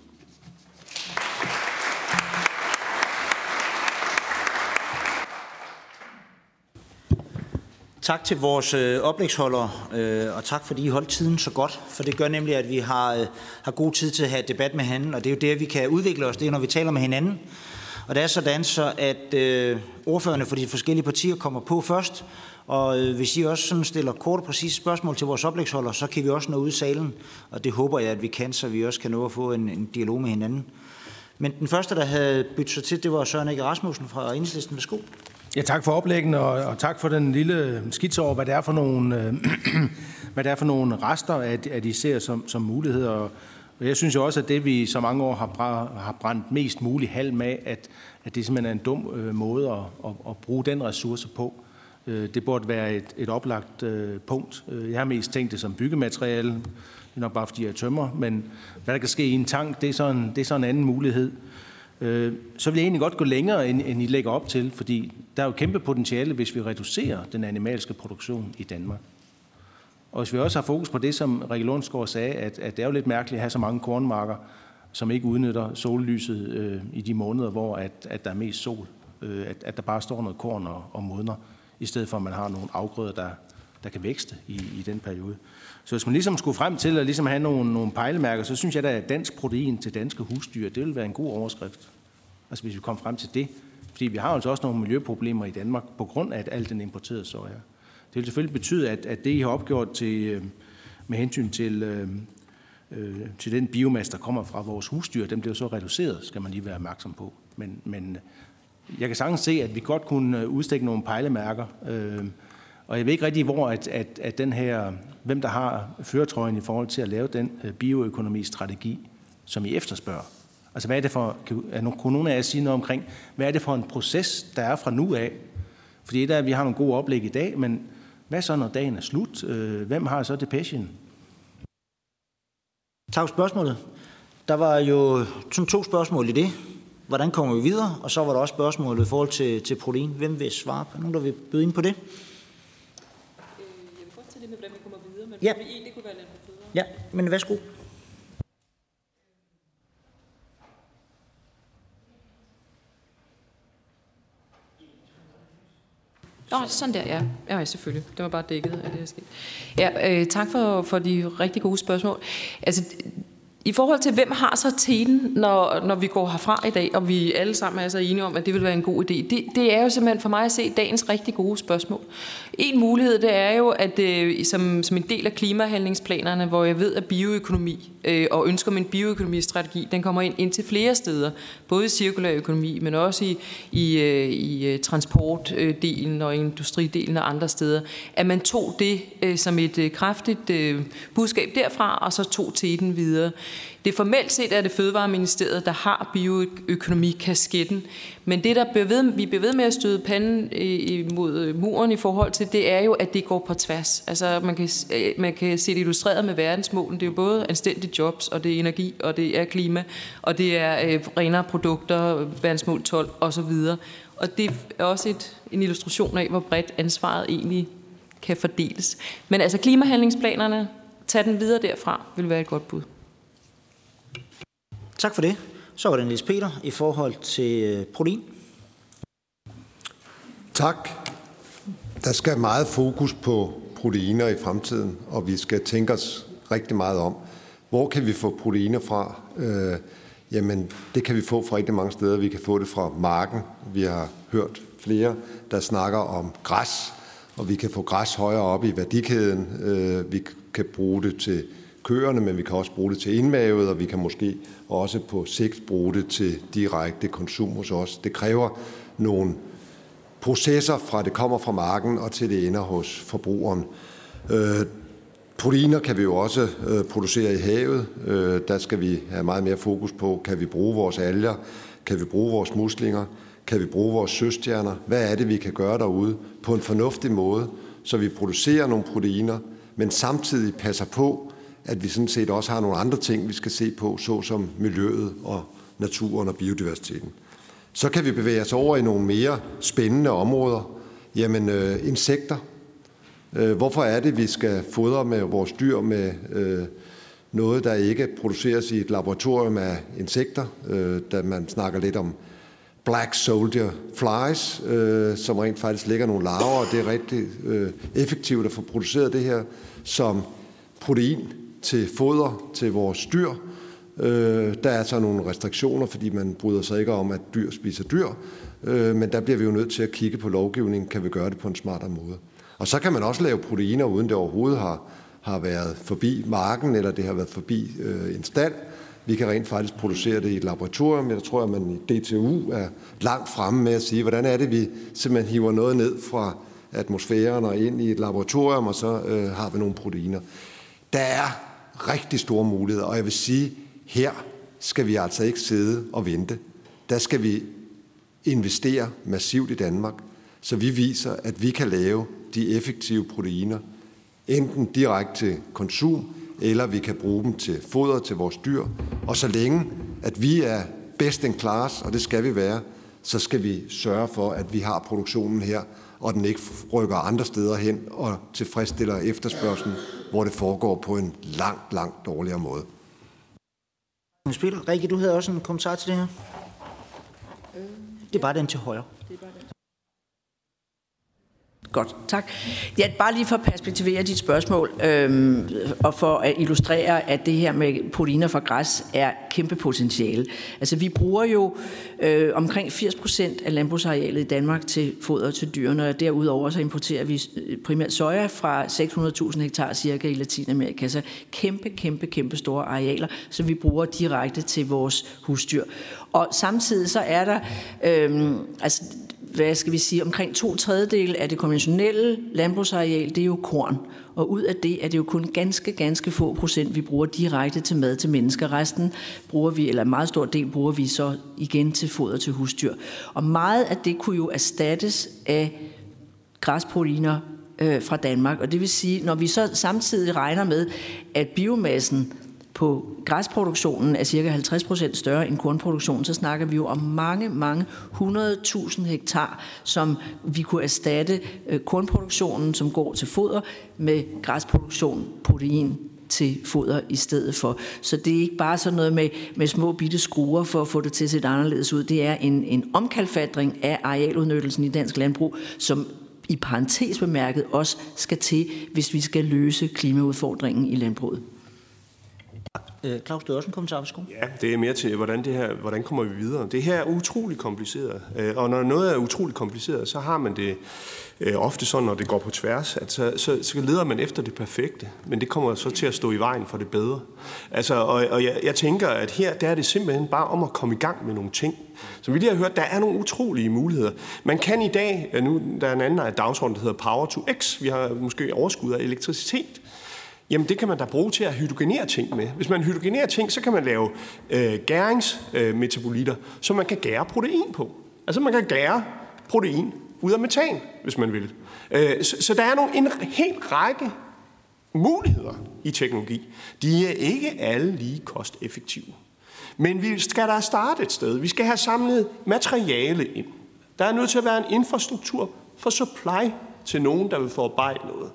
[SPEAKER 1] Tak til vores øh, oplægsholdere, øh, og tak fordi I holdt tiden så godt, for det gør nemlig, at vi har, øh, har god tid til at have debat med hinanden, og det er jo det, vi kan udvikle os, det er, når vi taler med hinanden. Og det er sådan så, at øh, ordførerne for de forskellige partier kommer på først, og øh, hvis I også sådan stiller kort og præcise spørgsmål til vores oplægsholder, så kan vi også nå ud i salen, og det håber jeg, at vi kan, så vi også kan nå at få en, en dialog med hinanden. Men den første, der havde byttet sig til, det var Søren Ege Rasmussen fra Enhedslisten. Værsgo.
[SPEAKER 7] Ja, tak for oplæggen, og, og tak for den lille skitse over, hvad det er for nogle, øh, hvad det er for nogle rester, at, at I ser som, som muligheder. Og jeg synes jo også, at det, vi så mange år har, har brændt mest muligt halm af, at, at det simpelthen er en dum øh, måde at, at, at bruge den ressource på. Øh, det burde være et, et oplagt øh, punkt. Øh, jeg har mest tænkt det som byggemateriale, det er nok bare fordi jeg tømmer, men hvad der kan ske i en tank, det er så en, det er så en anden mulighed. Øh, så vil jeg egentlig godt gå længere, end I lægger op til, fordi der er jo kæmpe potentiale, hvis vi reducerer den animalske produktion i Danmark. Og hvis vi også har fokus på det, som Rikke Lundsgaard sagde, at, at det er jo lidt mærkeligt at have så mange kornmarker, som ikke udnytter sollyset øh, i de måneder, hvor at, at der er mest sol. Øh, at, at der bare står noget korn og, og modner, i stedet for at man har nogle afgrøder, der, der kan vækste i, i den periode. Så hvis man ligesom skulle frem til at ligesom have nogle, nogle pejlemærker, så synes jeg da, at dansk protein til danske husdyr, det ville være en god overskrift. Altså hvis vi kom frem til det. Fordi vi har altså også nogle miljøproblemer i Danmark på grund af alt den importerede soja. Det vil selvfølgelig betyde, at, at det, I har opgjort til, øh, med hensyn til, øh, øh, til den biomasse, der kommer fra vores husdyr, den bliver så reduceret, skal man lige være opmærksom på. Men, men jeg kan sagtens se, at vi godt kunne øh, udstikke nogle pejlemærker, øh, og jeg ved ikke rigtig, hvor at, at, at den her, hvem der har føretrøjen i forhold til at lave den øh, bioøkonomistrategi, som I efterspørger. Altså hvad er det for, kan, kunne nogen af jer sige noget omkring, hvad er det for en proces, der er fra nu af? Fordi der, vi har nogle gode oplæg i dag, men hvad så, når dagen er slut? Øh, hvem har så det passion?
[SPEAKER 1] Tak for spørgsmålet. Der var jo sådan to spørgsmål i det. Hvordan kommer vi videre? Og så var der også spørgsmålet i forhold til, til protein. Hvem vil svare på? Nogen, der vil byde ind på det? Ja. det kunne være lidt federe. Ja, men værsgo.
[SPEAKER 5] Nå, sådan der, ja. Ja, selvfølgelig. Det var bare dækket af det, der skete. Ja, øh, tak for, for de rigtig gode spørgsmål. Altså, i forhold til, hvem har så tiden, når, når vi går herfra i dag, og vi alle sammen er så enige om, at det vil være en god idé, det, det er jo simpelthen for mig at se dagens rigtig gode spørgsmål. En mulighed, det er jo, at øh, som, som en del af klimahandlingsplanerne, hvor jeg ved, at bioøkonomi øh, og ønsker min bioøkonomistrategi, den kommer ind, ind til flere steder, både i cirkulær økonomi, men også i, i, øh, i øh, transportdelen øh, og industridelen og andre steder, at man tog det øh, som et øh, kraftigt øh, budskab derfra, og så tog teten videre. Det formelt set er det Fødevareministeriet, der har bioøkonomikasketten, men det, der bliver ved, vi bliver ved med at støde panden øh, mod øh, muren i forhold til, det er jo, at det går på tværs. Altså, man kan, øh, man kan se det illustreret med verdensmålen. Det er jo både anstændige jobs, og det er energi, og det er klima, og det er øh, renere produkter, verdensmål 12 osv. Og det er også et, en illustration af, hvor bredt ansvaret egentlig kan fordeles. Men altså klimahandlingsplanerne, tag den videre derfra, vil være et godt bud.
[SPEAKER 1] Tak for det. Så var det Niels Peter i forhold til øh, protein.
[SPEAKER 3] Tak. Der skal meget fokus på proteiner i fremtiden, og vi skal tænke os rigtig meget om, hvor kan vi få proteiner fra? Øh, jamen, det kan vi få fra rigtig mange steder. Vi kan få det fra marken. Vi har hørt flere, der snakker om græs, og vi kan få græs højere op i værdikæden. Øh, vi kan bruge det til køerne, men vi kan også bruge det til indmavet, og vi kan måske også på sigt bruge det til direkte konsum hos os. Det kræver nogle processer fra det kommer fra marken og til det ender hos forbrugeren. Øh, proteiner kan vi jo også øh, producere i havet. Øh, der skal vi have meget mere fokus på, kan vi bruge vores alger, kan vi bruge vores muslinger, kan vi bruge vores søstjerner? Hvad er det, vi kan gøre derude på en fornuftig måde, så vi producerer nogle proteiner, men samtidig passer på, at vi sådan set også har nogle andre ting, vi skal se på, såsom miljøet og naturen og biodiversiteten. Så kan vi bevæge os over i nogle mere spændende områder. Jamen, øh, insekter. Øh, hvorfor er det, vi skal fodre med vores dyr med øh, noget, der ikke produceres i et laboratorium af insekter, øh, da man snakker lidt om black soldier flies, øh, som rent faktisk lægger nogle larver, og det er rigtig øh, effektivt at få produceret det her som protein til foder til vores dyr. Øh, der er så nogle restriktioner, fordi man bryder sig ikke om, at dyr spiser dyr, øh, men der bliver vi jo nødt til at kigge på lovgivningen, kan vi gøre det på en smartere måde. Og så kan man også lave proteiner, uden det overhovedet har, har været forbi marken, eller det har været forbi øh, en stald. Vi kan rent faktisk producere det i et laboratorium. Jeg tror, at man i DTU er langt fremme med at sige, hvordan er det, vi simpelthen hiver noget ned fra atmosfæren og ind i et laboratorium, og så øh, har vi nogle proteiner. Der er rigtig store muligheder, og jeg vil sige, her skal vi altså ikke sidde og vente. Der skal vi investere massivt i Danmark, så vi viser, at vi kan lave de effektive proteiner, enten direkte til konsum, eller vi kan bruge dem til foder til vores dyr. Og så længe, at vi er best in class, og det skal vi være, så skal vi sørge for, at vi har produktionen her, og den ikke rykker andre steder hen og tilfredsstiller efterspørgselen, hvor det foregår på en langt, langt dårligere måde.
[SPEAKER 1] Spiller. Rikke, du havde også en kommentar til det her. Det er bare den til højre.
[SPEAKER 4] Godt, tak. Ja, bare lige for at perspektivere dit spørgsmål, øhm, og for at illustrere, at det her med proteiner fra græs er kæmpe potentiale. Altså, vi bruger jo øh, omkring 80 procent af landbrugsarealet i Danmark til foder til dyrene, og derudover så importerer vi øh, primært soja fra 600.000 hektar cirka i Latinamerika. Så kæmpe, kæmpe, kæmpe store arealer, som vi bruger direkte til vores husdyr. Og samtidig så er der, øhm, altså hvad skal vi sige, omkring to tredjedel af det konventionelle landbrugsareal, det er jo korn. Og ud af det er det jo kun ganske, ganske få procent, vi bruger direkte til mad til mennesker. Resten bruger vi, eller en meget stor del bruger vi så igen til foder til husdyr. Og meget af det kunne jo erstattes af græsproteiner øh, fra Danmark. Og det vil sige, når vi så samtidig regner med, at biomassen på græsproduktionen er cirka 50 procent større end kornproduktionen, så snakker vi jo om mange, mange 100.000 hektar, som vi kunne erstatte øh, kornproduktionen, som går til foder, med græsproduktion, protein til foder i stedet for. Så det er ikke bare sådan noget med, med små bitte skruer for at få det til at se anderledes ud. Det er en, en omkalfatring af arealudnyttelsen i dansk landbrug, som i parentes bemærket også skal til, hvis vi skal løse klimaudfordringen i landbruget.
[SPEAKER 1] Øh, Claus, du har også en kommentar, værsgo.
[SPEAKER 6] Ja, det er mere til, hvordan, det her, hvordan kommer vi videre. Det her er utrolig kompliceret, øh, og når noget er utrolig kompliceret, så har man det øh, ofte sådan, når det går på tværs, at så, så, så leder man efter det perfekte, men det kommer så til at stå i vejen for det bedre. Altså, og og jeg, jeg tænker, at her der er det simpelthen bare om at komme i gang med nogle ting. Som vi lige har hørt, der er nogle utrolige muligheder. Man kan i dag, øh, nu der er en anden dagsorden, der hedder Power to X, vi har måske overskud af elektricitet, Jamen det kan man da bruge til at hydrogenere ting med. Hvis man hydrogenerer ting, så kan man lave øh, gæringsmetabolitter, øh, som man kan gære protein på. Altså man kan gære protein ud af metan, hvis man vil. Øh, så, så der er nogle, en hel række muligheder i teknologi. De er ikke alle lige kosteffektive. Men vi skal da starte et sted. Vi skal have samlet materiale ind. Der er nødt til at være en infrastruktur for supply til nogen, der vil forarbejde noget.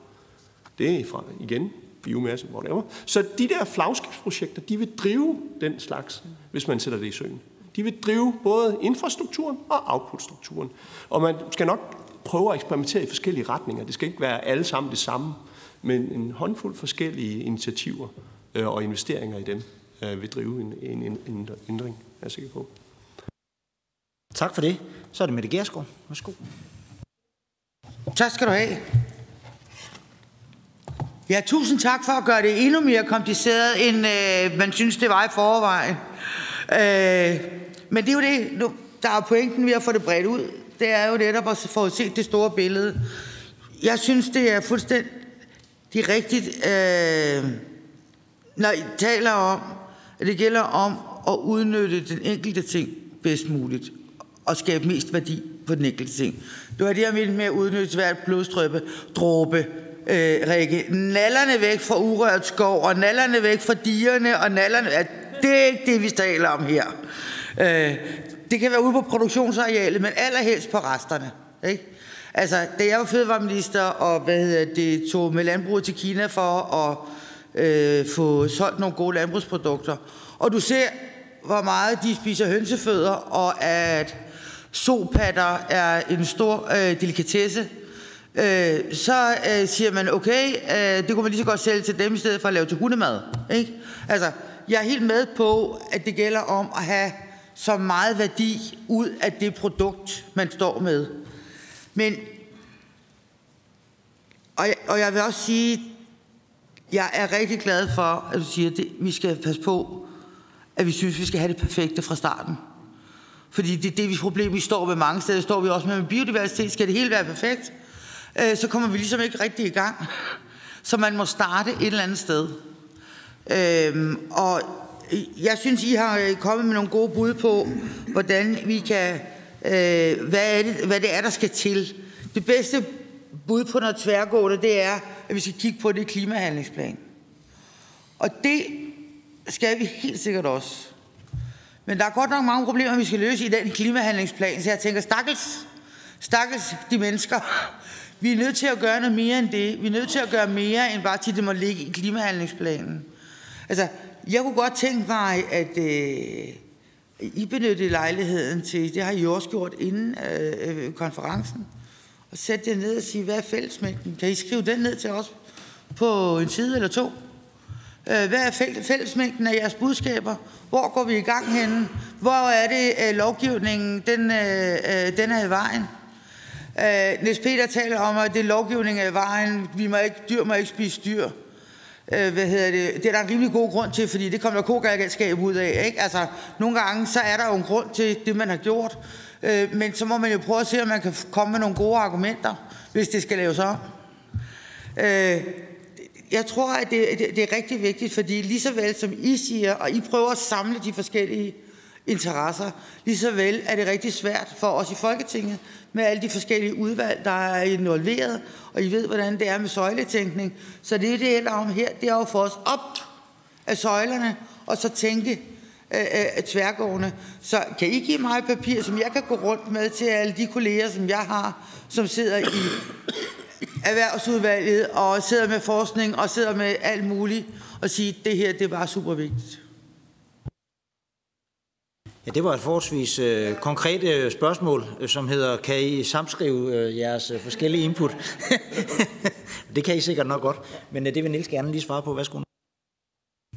[SPEAKER 6] Det er fra, igen, biomasse, whatever. Så de der flagskibsprojekter, de vil drive den slags, hvis man sætter det i søen. De vil drive både infrastrukturen og outputstrukturen. Og man skal nok prøve at eksperimentere i forskellige retninger. Det skal ikke være alle sammen det samme, men en håndfuld forskellige initiativer øh, og investeringer i dem øh, vil drive en, en, en, en ændring, er sikker på.
[SPEAKER 1] Tak for det. Så er det Mette Gersgaard. Værsgo.
[SPEAKER 2] Tak skal du have. Ja, tusind tak for at gøre det endnu mere kompliceret, end øh, man synes, det var i forvejen. Øh, men det er jo det, nu, der er pointen ved at få det bredt ud. Det er jo netop at få set det store billede. Jeg synes, det er fuldstændig rigtigt, øh, når I taler om, at det gælder om at udnytte den enkelte ting bedst muligt og skabe mest værdi på den enkelte ting. Det var det, jeg mente med at udnytte hvert blodstrøbe, dråbe, øh, Rikke. Nallerne væk fra urørt skov, og nallerne væk fra dierne, og nallerne... Ja, det er ikke det, vi taler om her. Øh, det kan være ude på produktionsarealet, men allerhelst på resterne. Ikke? Altså, da jeg var fødevareminister og hvad hedder det, tog med landbruget til Kina for at øh, få solgt nogle gode landbrugsprodukter, og du ser, hvor meget de spiser hønsefødder, og at sopatter er en stor øh, delikatesse, øh, så øh, siger man, okay, øh, det kunne man lige så godt sælge til dem, i stedet for at lave til hundemad. Ikke? Altså, jeg er helt med på, at det gælder om at have så meget værdi ud af det produkt, man står med. Men, og jeg, og jeg vil også sige, jeg er rigtig glad for, at du siger, at det, vi skal passe på, at vi synes, at vi skal have det perfekte fra starten. Fordi det er det vi problem, vi står med mange steder. Står vi også med, med biodiversitet. Skal det hele være perfekt? Øh, så kommer vi ligesom ikke rigtig i gang. Så man må starte et eller andet sted. Øh, og jeg synes, I har øh, kommet med nogle gode bud på, hvordan vi kan, øh, hvad, er det, hvad det er, der skal til. Det bedste bud på noget tværgående, det er, at vi skal kigge på det klimahandlingsplan. Og det skal vi helt sikkert også. Men der er godt nok mange problemer, vi skal løse i den klimahandlingsplan, så jeg tænker, stakkels, stakkels de mennesker. Vi er nødt til at gøre noget mere end det. Vi er nødt til at gøre mere, end bare til det må ligge i klimahandlingsplanen. Altså, jeg kunne godt tænke mig, at øh, I benyttede lejligheden til, det har I også gjort inden øh, øh konferencen, og sætte det ned og sige, hvad er fællesmængden? Kan I skrive den ned til os på en side eller to? Øh, hvad er fællesmængden af jeres budskaber? Hvor går vi i gang henne? Hvor er det, øh, lovgivningen den, den er i vejen? Øh, Niels Peter taler om, at det er lovgivning er vejen. Vi må ikke, dyr må ikke spise dyr. Øh, hvad hedder det? det er der en rimelig god grund til, fordi det kommer der kogalskab ud af. Ikke? Altså, nogle gange så er der jo en grund til det, man har gjort. Øh, men så må man jo prøve at se, om man kan komme med nogle gode argumenter, hvis det skal laves om øh, jeg tror, at det, det, det er rigtig vigtigt, fordi lige så vel som I siger, og I prøver at samle de forskellige interesser, lige så vel er det rigtig svært for os i Folketinget med alle de forskellige udvalg, der er involveret, og I ved, hvordan det er med søjletænkning. Så det, det er om her, det er jo for os op af søjlerne, og så tænke øh, øh, tværgående. Så kan I give mig papir, som jeg kan gå rundt med til alle de kolleger, som jeg har, som sidder i erhvervsudvalget og sidder med forskning og sidder med alt muligt og sige, at det her det var super vigtigt.
[SPEAKER 1] Ja, det var et forholdsvis øh, konkret øh, spørgsmål, øh, som hedder, kan I samskrive øh, jeres øh, forskellige input? det kan I sikkert nok godt, men øh, det vil Niels gerne lige svare på. Værsgo.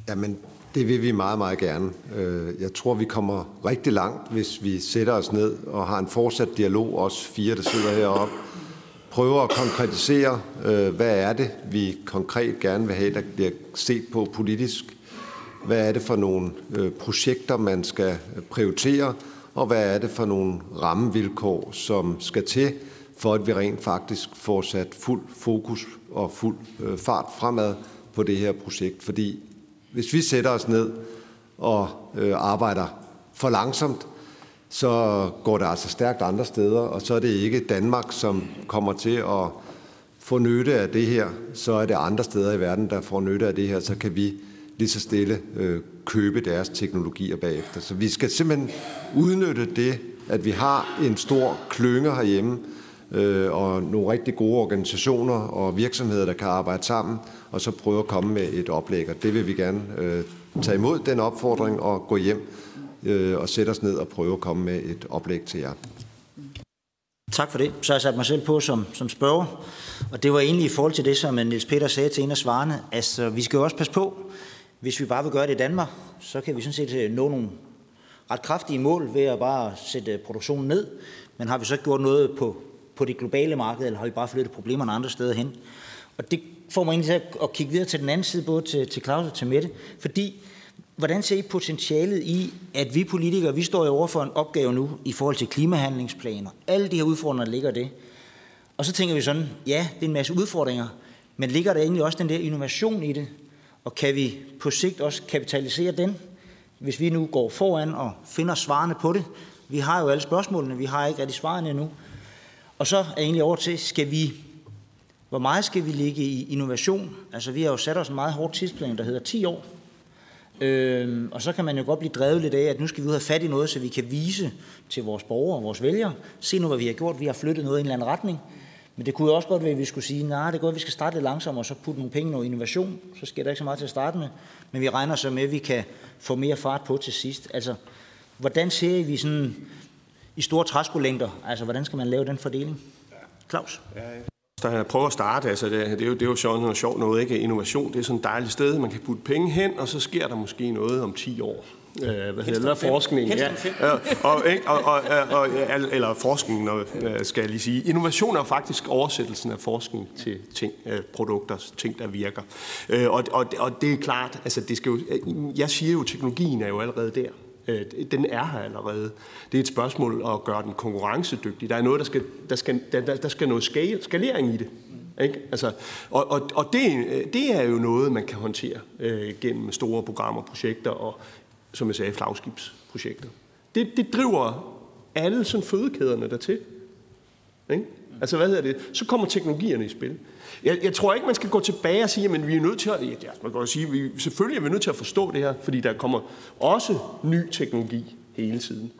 [SPEAKER 3] Jamen, det vil vi meget, meget gerne. Øh, jeg tror, vi kommer rigtig langt, hvis vi sætter os ned og har en fortsat dialog, os fire, der sidder heroppe, prøver at konkretisere, øh, hvad er det, vi konkret gerne vil have, der bliver set på politisk. Hvad er det for nogle øh, projekter, man skal øh, prioritere, og hvad er det for nogle rammevilkår, som skal til, for at vi rent faktisk får sat fuld fokus og fuld øh, fart fremad på det her projekt. Fordi hvis vi sætter os ned og arbejder for langsomt, så går det altså stærkt andre steder, og så er det ikke Danmark, som kommer til at få nytte af det her. Så er det andre steder i verden, der får nytte af det her. Så kan vi lige så stille øh, købe deres teknologier bagefter. Så vi skal simpelthen udnytte det, at vi har en stor klynge herhjemme, øh, og nogle rigtig gode organisationer og virksomheder, der kan arbejde sammen, og så prøve at komme med et oplæg. Og det vil vi gerne øh, tage imod, den opfordring, og gå hjem øh, og sætte os ned og prøve at komme med et oplæg til jer.
[SPEAKER 1] Tak for det. Så har jeg sat mig selv på som, som spørger, og det var egentlig i forhold til det, som Niels Peter sagde til en af svarene. Altså, vi skal jo også passe på, hvis vi bare vil gøre det i Danmark, så kan vi sådan set øh, nå nogle ret kraftige mål ved at bare sætte øh, produktionen ned. Men har vi så gjort noget på, på det globale marked, eller har vi bare flyttet problemerne andre steder hen? Og det får mig egentlig til at kigge videre til den anden side, både til, til Claus og til Mette. Fordi, hvordan ser I potentialet i, at vi politikere, vi står jo over for en opgave nu i forhold til klimahandlingsplaner, alle de her udfordringer, der ligger det. Og så tænker vi sådan, ja, det er en masse udfordringer, men ligger der egentlig også den der innovation i det? Og kan vi på sigt også kapitalisere den, hvis vi nu går foran og finder svarene på det? Vi har jo alle spørgsmålene, vi har ikke rigtig svarene endnu. Og så er jeg egentlig over til, skal vi hvor meget skal vi ligge i innovation? Altså, vi har jo sat os en meget hård tidsplan, der hedder 10 år. Øhm, og så kan man jo godt blive drevet lidt af, at nu skal vi ud have fat i noget, så vi kan vise til vores borgere og vores vælgere. Se nu, hvad vi har gjort. Vi har flyttet noget i en eller anden retning. Men det kunne jo også godt være, at vi skulle sige, nej, det går, at vi skal starte lidt langsommere, og så putte nogle penge i noget innovation. Så sker der ikke så meget til at starte med. Men vi regner så med, at vi kan få mere fart på til sidst. Altså, hvordan ser vi sådan i store træskolængder? Altså, hvordan skal man lave den fordeling? Claus? Ja,
[SPEAKER 6] der prøver at starte, altså det, det, er jo, det er jo sjovt, noget sjovt noget, ikke? Innovation, det er sådan et dejligt sted, man kan putte penge hen, og så sker der måske noget om 10 år. Øh, hvad hedder det? Forskning. Ja. Og, ikke? Og, og, og, eller forskning, øh, skal jeg lige sige. Innovation er faktisk oversættelsen af forskning til ting, øh, produkter, ting, der virker. Øh, og, og, og det er klart, altså det skal jo, jeg siger jo, teknologien er jo allerede der. Den er her allerede. Det er et spørgsmål at gøre den konkurrencedygtig. Der er noget, der skal, der skal, der, der skal noget skal, skalering i det. Ikke? Altså, og og, og det, det er jo noget, man kan håndtere øh, gennem store programmer, projekter og, som jeg sagde, flagskibsprojekter. Det, det driver alle sådan fødekæderne dertil. Ikke? Altså, hvad hedder det? Så kommer teknologierne i spil. Jeg, jeg tror ikke, man skal gå tilbage og sige, at vi er nødt til at, ja, man kan sige, vi, selvfølgelig er vi nødt til at forstå det her, fordi der kommer også ny teknologi hele tiden.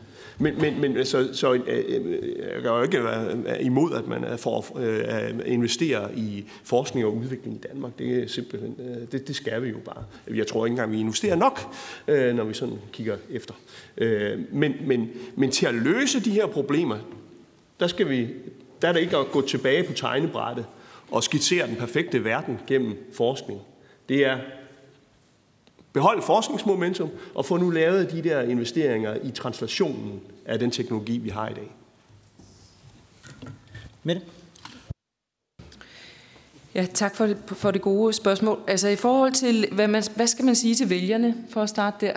[SPEAKER 6] Men, men, men så, så øh, øh, jeg kan jo ikke være øh, imod, at man får at investere i forskning og udvikling i Danmark. Det er simpelthen, øh, det, det skal vi jo bare. Jeg tror ikke engang, vi investerer nok, når vi sådan kigger efter. Men, men, men til at løse de her problemer, der, skal vi, der er det ikke at gå tilbage på tegnebrættet og skitsere den perfekte verden gennem forskning. Det er beholde forskningsmomentum og få nu lavet de der investeringer i translationen af den teknologi, vi har i dag.
[SPEAKER 1] Mette?
[SPEAKER 5] Ja, tak for det, for det gode spørgsmål. Altså i forhold til, hvad, man, hvad skal man sige til vælgerne, for at starte der?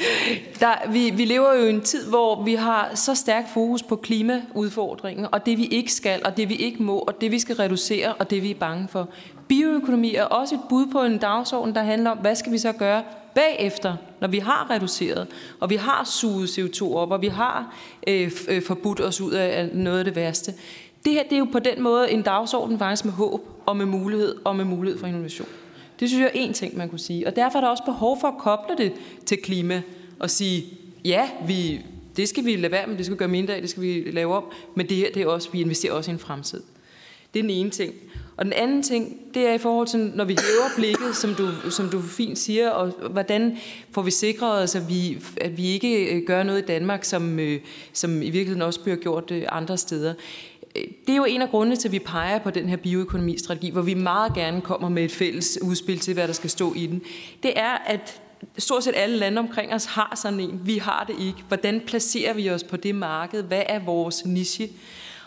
[SPEAKER 5] der vi, vi lever jo i en tid, hvor vi har så stærk fokus på klimaudfordringen, og det vi ikke skal, og det vi ikke må, og det vi skal reducere, og det vi er bange for. Bioøkonomi er også et bud på en dagsorden, der handler om, hvad skal vi så gøre bagefter, når vi har reduceret, og vi har suget CO2 op, og vi har øh, øh forbudt os ud af noget af det værste. Det her det er jo på den måde en dagsorden faktisk med håb og med mulighed og med mulighed for innovation. Det synes jeg er en ting, man kunne sige. Og derfor er der også behov for at koble det til klima og sige, ja, vi, det skal vi lade være med, det skal vi gøre mindre af, det skal vi lave om, men det her, det er også, vi investerer også i en fremtid. Det er den ene ting. Og den anden ting, det er i forhold til, når vi hæver blikket, som du, som du fint siger, og hvordan får vi sikret os, at vi, at vi ikke øh, gør noget i Danmark, som, øh, som i virkeligheden også bliver gjort øh, andre steder. Det er jo en af grundene til, at vi peger på den her bioøkonomistrategi, hvor vi meget gerne kommer med et fælles udspil til, hvad der skal stå i den. Det er, at stort set alle lande omkring os har sådan en. Vi har det ikke. Hvordan placerer vi os på det marked? Hvad er vores niche?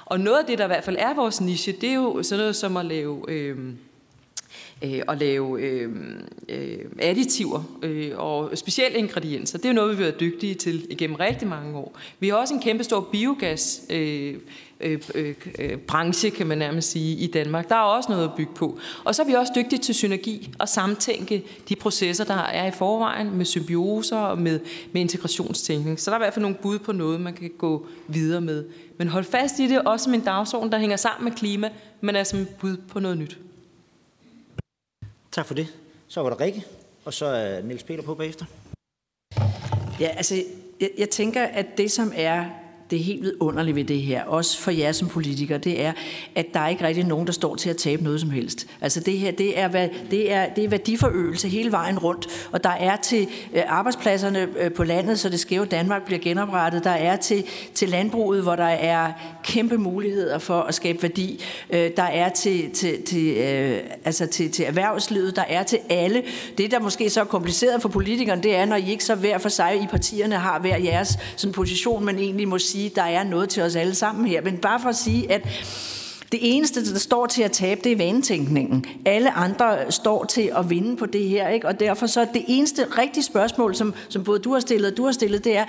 [SPEAKER 5] Og noget af det, der i hvert fald er vores niche, det er jo sådan noget som at lave... Øh, øh, at lave øh, øh, additiver øh, og specielle ingredienser. Det er jo noget, vi har været dygtige til igennem rigtig mange år. Vi har også en kæmpe stor biogas øh, øh, øh, øh, branche, kan man nærmest sige, i Danmark. Der er også noget at bygge på. Og så er vi også dygtige til synergi og samtænke de processer, der er i forvejen med symbioser og med, med integrationstænkning. Så der er i hvert fald nogle bud på noget, man kan gå videre med. Men hold fast i det også som en dagsorden, der hænger sammen med klima, men er som et bud på noget nyt.
[SPEAKER 1] Tak for det. Så var der Rikke, og så er Niels Peter på bagefter.
[SPEAKER 4] Ja, altså, jeg, jeg tænker, at det, som er det er helt vidunderlige ved det her, også for jer som politikere, det er, at der er ikke rigtig nogen, der står til at tabe noget som helst. Altså det her, det er, det er, det er værdiforøgelse hele vejen rundt, og der er til øh, arbejdspladserne øh, på landet, så det skæve Danmark bliver genoprettet, der er til, til landbruget, hvor der er kæmpe muligheder for at skabe værdi, øh, der er til, til, til, altså til, til erhvervslivet, der er til alle. Det, der måske så er kompliceret for politikerne, det er, når I ikke så hver for sig i partierne har hver jeres sådan position, man egentlig må sige, sige, at der er noget til os alle sammen her. Men bare for at sige, at det eneste, der står til at tabe, det er vanetænkningen. Alle andre står til at vinde på det her, ikke? og derfor så det eneste rigtige spørgsmål, som, som både du har stillet og du har stillet, det er,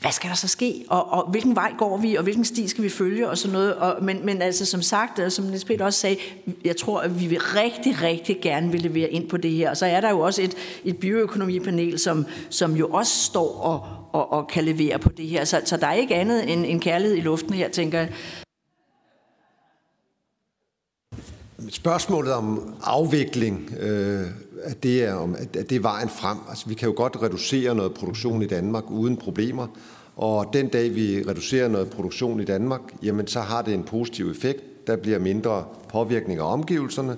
[SPEAKER 4] hvad skal der så ske, og, og hvilken vej går vi, og hvilken sti skal vi følge, og sådan noget. Og, men, men altså som sagt, øh, som Niels Peter også sagde, jeg tror, at vi vil rigtig, rigtig gerne vil levere ind på det her. Og så er der jo også et, et bioøkonomipanel, som, som jo også står og, og, og kan levere på det her. Så, så der er ikke andet end, end kærlighed i luften her, tænker jeg.
[SPEAKER 3] Spørgsmålet om afvikling, øh, at, det er, om, at det er vejen frem. Altså, vi kan jo godt reducere noget produktion i Danmark uden problemer, og den dag vi reducerer noget produktion i Danmark, jamen så har det en positiv effekt. Der bliver mindre påvirkning af omgivelserne,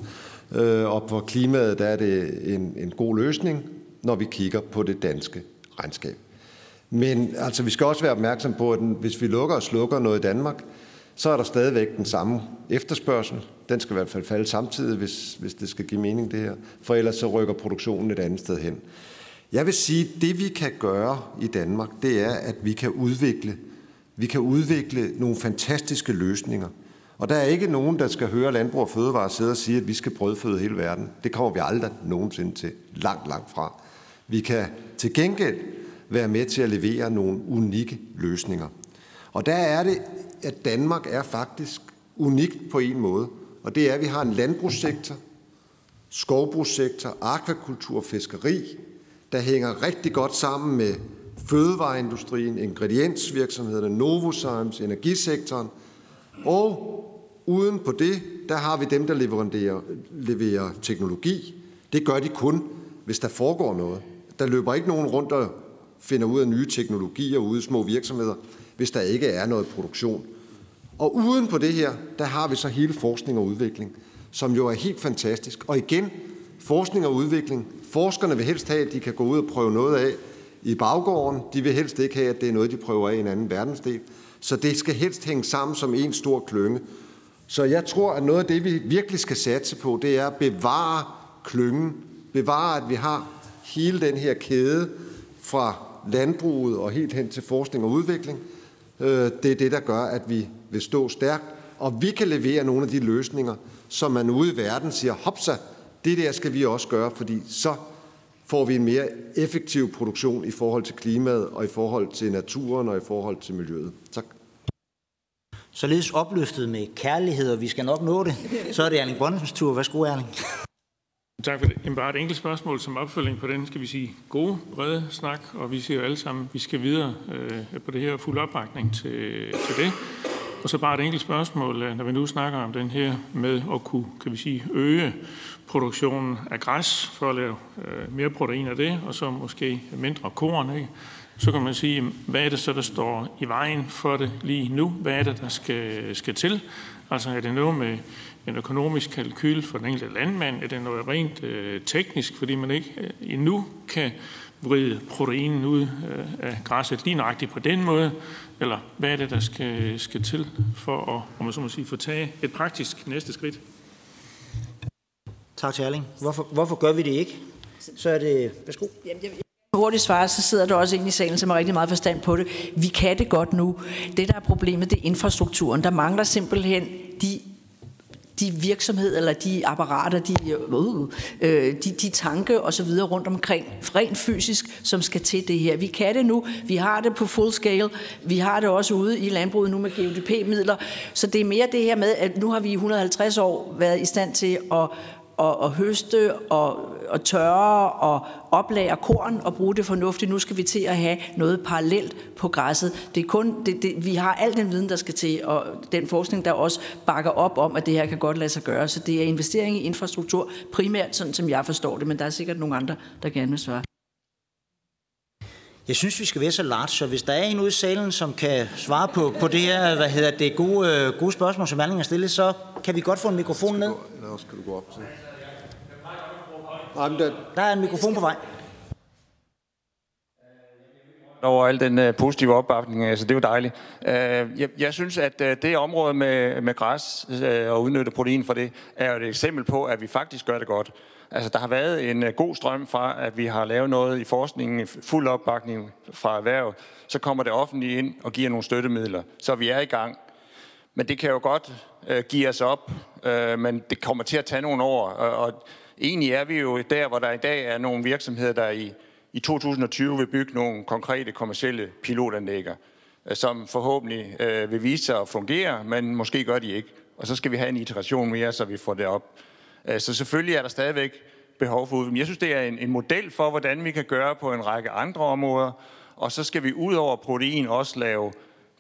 [SPEAKER 3] øh, og på klimaet der er det en, en god løsning, når vi kigger på det danske regnskab. Men altså, vi skal også være opmærksom på, at hvis vi lukker og slukker noget i Danmark, så er der stadigvæk den samme efterspørgsel. Den skal i hvert fald falde samtidig, hvis, hvis det skal give mening det her. For ellers så rykker produktionen et andet sted hen. Jeg vil sige, at det vi kan gøre i Danmark, det er, at vi kan udvikle, vi kan udvikle nogle fantastiske løsninger. Og der er ikke nogen, der skal høre Landbrug og Fødevare sidde og sige, at vi skal brødføde hele verden. Det kommer vi aldrig nogensinde til. Langt, langt fra. Vi kan til gengæld være med til at levere nogle unikke løsninger. Og der er det, at Danmark er faktisk unikt på en måde. Og det er, at vi har en landbrugssektor, skovbrugssektor, akvakultur og fiskeri, der hænger rigtig godt sammen med fødevareindustrien, ingrediensvirksomhederne, Novozymes, energisektoren. Og uden på det, der har vi dem, der leverer, leverer teknologi. Det gør de kun, hvis der foregår noget. Der løber ikke nogen rundt og finder ud af nye teknologier ude i små virksomheder, hvis der ikke er noget produktion. Og uden på det her, der har vi så hele forskning og udvikling, som jo er helt fantastisk. Og igen, forskning og udvikling. Forskerne vil helst have, at de kan gå ud og prøve noget af i baggården. De vil helst ikke have, at det er noget, de prøver af i en anden verdensdel. Så det skal helst hænge sammen som en stor klynge. Så jeg tror, at noget af det, vi virkelig skal satse på, det er at bevare klyngen. Bevare, at vi har hele den her kæde fra landbruget og helt hen til forskning og udvikling. Øh, det er det, der gør, at vi vil stå stærkt, og vi kan levere nogle af de løsninger, som man ude i verden siger, hopsa, det der skal vi også gøre, fordi så får vi en mere effektiv produktion i forhold til klimaet, og i forhold til naturen, og i forhold til miljøet. Tak.
[SPEAKER 1] Således opløftet med kærlighed, og vi skal nok nå det. Så er det Erling Brøndesens tur. Værsgo, Erling.
[SPEAKER 8] Tak for det. Jamen bare et enkelt spørgsmål som opfølging på den, skal vi sige, gode, brede snak, og vi siger jo alle sammen, at vi skal videre øh, på det her fuld opbakning til, til det. Og så bare et enkelt spørgsmål, øh, når vi nu snakker om den her med at kunne, kan vi sige, øge produktionen af græs for at lave øh, mere protein af det, og så måske mindre korn, ikke? så kan man sige, hvad er det så, der står i vejen for det lige nu? Hvad er det, der skal, skal til? Altså er det noget med en økonomisk kalkyl for den enkelte landmand? Er det noget rent øh, teknisk, fordi man ikke øh, endnu kan vride proteinen ud øh, af græsset lige nøjagtigt på den måde? Eller hvad er det, der skal, skal til for at om man så må sige, få tage et praktisk næste skridt?
[SPEAKER 1] Tak til Erling. Hvorfor, hvorfor gør vi det ikke? Så er det... Værsgo. Jamen, jeg,
[SPEAKER 4] hurtigt svare, så sidder der også en i salen, som har rigtig meget forstand på det. Vi kan det godt nu. Det, der er problemet, det er infrastrukturen. Der mangler simpelthen de de virksomheder eller de apparater, de, øh, øh, øh, de, de tanke og så videre rundt omkring, rent fysisk, som skal til det her. Vi kan det nu, vi har det på full scale, vi har det også ude i landbruget nu med GDP-midler, så det er mere det her med, at nu har vi i 150 år været i stand til at at, at høste og, og tørre og oplære korn og bruge det fornuftigt. Nu skal vi til at have noget parallelt på græsset. Det er kun, det, det, vi har al den viden, der skal til, og den forskning, der også bakker op om, at det her kan godt lade sig gøre. Så det er investering i infrastruktur primært, sådan som jeg forstår det, men der er sikkert nogle andre, der gerne vil svare.
[SPEAKER 1] Jeg synes, vi skal være så large, så hvis der er en ude i salen, som kan svare på, på det her, hvad hedder det, gode, øh, gode spørgsmål, som Erling har stillet, så kan vi godt få en mikrofon ned.
[SPEAKER 3] Eller skal du gå op til? Nej, men der,
[SPEAKER 1] Der er en mikrofon på vej.
[SPEAKER 9] over al den uh, positive opbakning, altså det er jo dejligt. Uh, jeg, jeg synes, at uh, det område med, med græs uh, og udnytte protein for det, er jo et eksempel på, at vi faktisk gør det godt. Altså, der har været en uh, god strøm fra, at vi har lavet noget i forskningen, fuld opbakning fra erhverv, så kommer det offentlige ind og giver nogle støttemidler, så vi er i gang. Men det kan jo godt uh, give os op, uh, men det kommer til at tage nogle år, og, og egentlig er vi jo der, hvor der i dag er nogle virksomheder, der i i 2020 vil bygge nogle konkrete kommersielle pilotanlægger, øh, som forhåbentlig øh, vil vise sig at fungere, men måske gør de ikke. Og så skal vi have en iteration mere, så vi får det op. Øh, så selvfølgelig er der stadigvæk behov for udvikling. Jeg synes, det er en, en model for, hvordan vi kan gøre på en række andre områder. Og så skal vi ud over protein også lave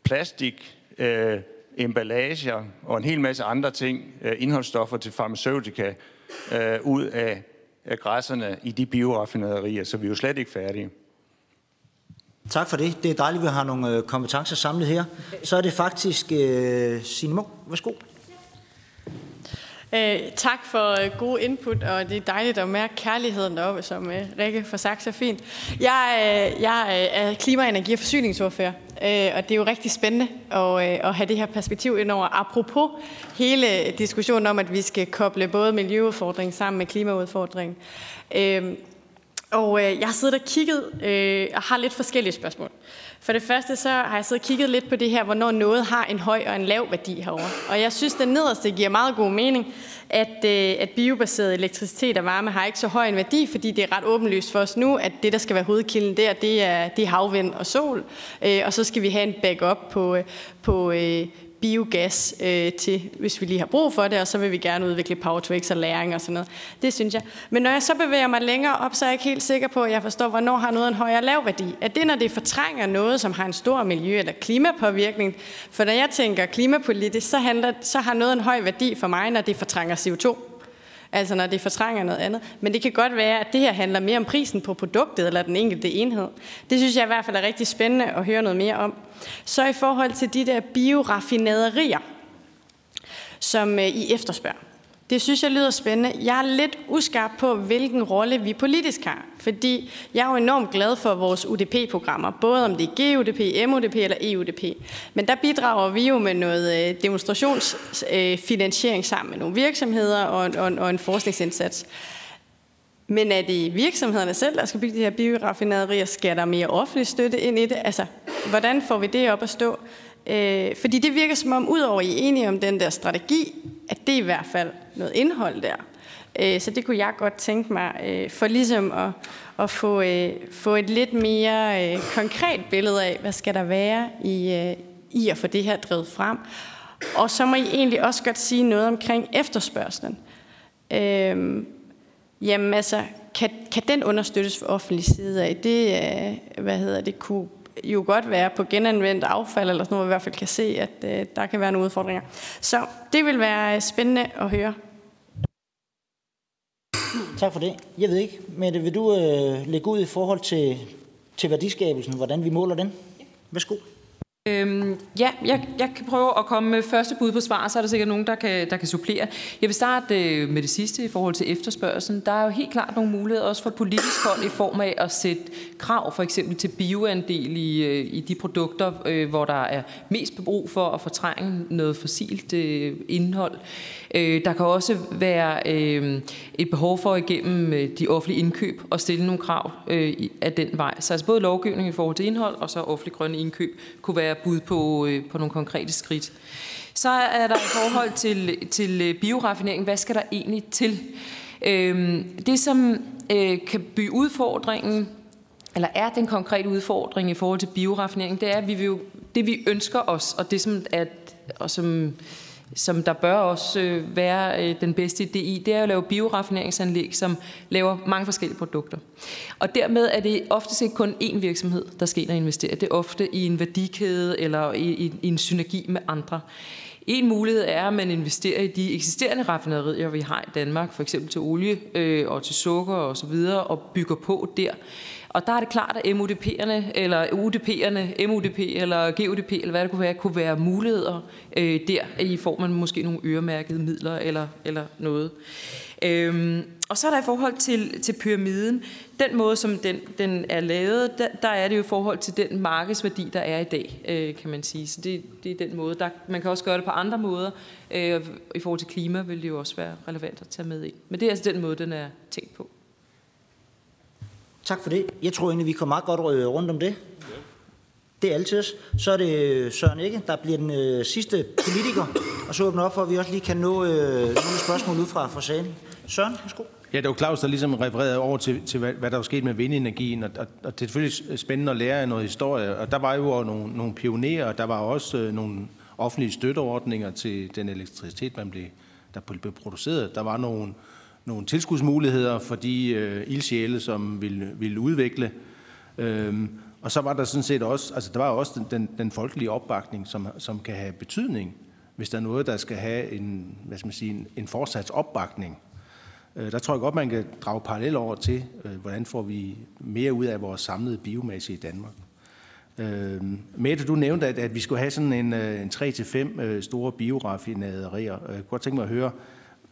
[SPEAKER 9] plastik, øh, emballager og en hel masse andre ting, øh, indholdsstoffer til farmaceutika, øh, ud af af græsserne i de bioraffinaderier, så vi er jo slet ikke færdige.
[SPEAKER 1] Tak for det. Det er dejligt, at vi har nogle øh, kompetencer samlet her. Så er det faktisk øh, Signe Munk. Værsgo.
[SPEAKER 10] Øh, tak for øh, input, og det er dejligt at mærke kærligheden deroppe, som øh, Rikke får sagt så fint. Jeg, øh, jeg øh, er klima-, energi- og forsyningsordfører, øh, og det er jo rigtig spændende at, øh, at have det her perspektiv ind over. Apropos hele diskussionen om, at vi skal koble både miljøudfordringen sammen med klimaudfordringen. Øh, og øh, jeg har siddet og kigget øh, og har lidt forskellige spørgsmål. For det første så har jeg siddet og kigget lidt på det her, hvornår noget har en høj og en lav værdi herover. Og jeg synes, det nederste giver meget god mening, at, øh, at biobaseret elektricitet og varme har ikke så høj en værdi, fordi det er ret åbenlyst for os nu, at det, der skal være hovedkilden der, det er, det er havvind og sol. Øh, og så skal vi have en backup på, øh, på biogas øh, til, hvis vi lige har brug for det, og så vil vi gerne udvikle power to x og læring og sådan noget. Det synes jeg. Men når jeg så bevæger mig længere op, så er jeg ikke helt sikker på, at jeg forstår, hvornår har noget en højere lav værdi. Er det, når det fortrænger noget, som har en stor miljø- eller klimapåvirkning? For når jeg tænker klimapolitisk, så, handler, så har noget en høj værdi for mig, når det fortrænger CO2 altså når det fortrænger noget andet. Men det kan godt være, at det her handler mere om prisen på produktet eller den enkelte enhed. Det synes jeg i hvert fald er rigtig spændende at høre noget mere om. Så i forhold til de der bioraffinaderier, som øh, I efterspørger. Det synes jeg lyder spændende. Jeg er lidt uskarp på, hvilken rolle vi politisk har. Fordi jeg er jo enormt glad for vores UDP-programmer, både om det er GUDP, MUDP eller EUDP. Men der bidrager vi jo med noget øh, demonstrationsfinansiering øh, sammen med nogle virksomheder og, og, og en forskningsindsats. Men er det virksomhederne selv, der skal bygge de her bioraffinaderier? Skal der mere offentlig støtte ind i det? Altså, hvordan får vi det op at stå? Øh, fordi det virker som om, udover I er enige om den der strategi, at det i hvert fald noget indhold der. Øh, så det kunne jeg godt tænke mig, øh, for ligesom at, at få, øh, få et lidt mere konkret billede af, hvad skal der være i, i at få det her drevet frem. Og så må I egentlig også godt sige noget omkring efterspørgselen. Øhm, jamen altså, kan, kan den understøttes fra offentlig side af? Det, hvad hedder det, kunne jo godt være på genanvendt affald, eller sådan noget, vi i hvert fald kan se, at øh, der kan være nogle udfordringer. Så det vil være spændende at høre.
[SPEAKER 1] Tak for det. Jeg ved ikke, Mette, vil du øh, lægge ud i forhold til, til værdiskabelsen, hvordan vi måler den? Værsgo.
[SPEAKER 5] Øhm, ja, jeg, jeg kan prøve at komme med første bud på svar, så er der sikkert nogen, der kan, der kan supplere. Jeg vil starte øh, med det sidste i forhold til efterspørgselen. Der er jo helt klart nogle muligheder også for politisk hold i form af at sætte krav for eksempel til bioandel i, øh, i de produkter, øh, hvor der er mest brug for at fortrænge noget fossilt øh, indhold. Øh, der kan også være øh, et behov for igennem øh, de offentlige indkøb at stille nogle krav øh, af den vej. Så altså både lovgivning i forhold til indhold og så offentlig grønne indkøb kunne være bud på, øh, på nogle konkrete skridt. Så er der i forhold til, til øh, bioraffinering, hvad skal der egentlig til? Øh, det, som øh, kan blive udfordringen, eller er den konkrete udfordring i forhold til bioraffinering, det er, at vi vil jo, det vi ønsker os, og det som, er, og som som der bør også øh, være øh, den bedste idé i, det er at lave bioraffineringsanlæg, som laver mange forskellige produkter. Og dermed er det ofte ikke kun én virksomhed, der skal ind og investere. Det er ofte i en værdikæde eller i, i, i en synergi med andre. En mulighed er, at man investerer i de eksisterende raffinaderier, vi har i Danmark, for eksempel til olie øh, og til sukker og så videre, og bygger på der. Og der er det klart, at MUDP'erne, eller UDP'erne, MUDP eller GUDP, eller hvad det kunne være, kunne være muligheder øh, der i form af måske nogle øremærkede midler eller, eller noget. Øhm, og så er der i forhold til, til pyramiden, den måde, som den, den er lavet, der, der er det jo i forhold til den markedsværdi, der er i dag, øh, kan man sige. Så det, det er den måde. Der, man kan også gøre det på andre måder. Øh, I forhold til klima vil det jo også være relevant at tage med ind. Men det er altså den måde, den er tænkt på.
[SPEAKER 1] Tak for det. Jeg tror egentlig, vi kommer meget godt rundt om det. Det er altid. Så er det øh, Søren Ikke, der bliver den øh, sidste politiker. Og så åbner op for, at vi også lige kan nå øh, nogle spørgsmål ud fra, fra salen. Søren, værsgo.
[SPEAKER 7] Ja, det var Claus, der ligesom refererede over til, til hvad, hvad der var sket med vindenergien, og, og, og det er selvfølgelig spændende at lære af noget historie, og der var jo nogle, nogle pionerer, og der var også øh, nogle offentlige støtteordninger til den elektricitet, man blev, der blev produceret. Der var nogle, nogle tilskudsmuligheder for de øh, ildsjæle, som ville, ville udvikle. Øhm, og så var der sådan set også, altså der var også den, den, den folkelige opbakning, som, som kan have betydning, hvis der er noget, der skal have en, hvad skal man sige, en, en fortsat opbakning. Øh, der tror jeg godt, man kan drage parallel over til, øh, hvordan får vi mere ud af vores samlede biomasse i Danmark. Øh, Mette, du nævnte, at, at vi skulle have sådan en, øh, en 3-5 øh, store bioraffinaderier. Jeg kunne godt tænke mig at høre,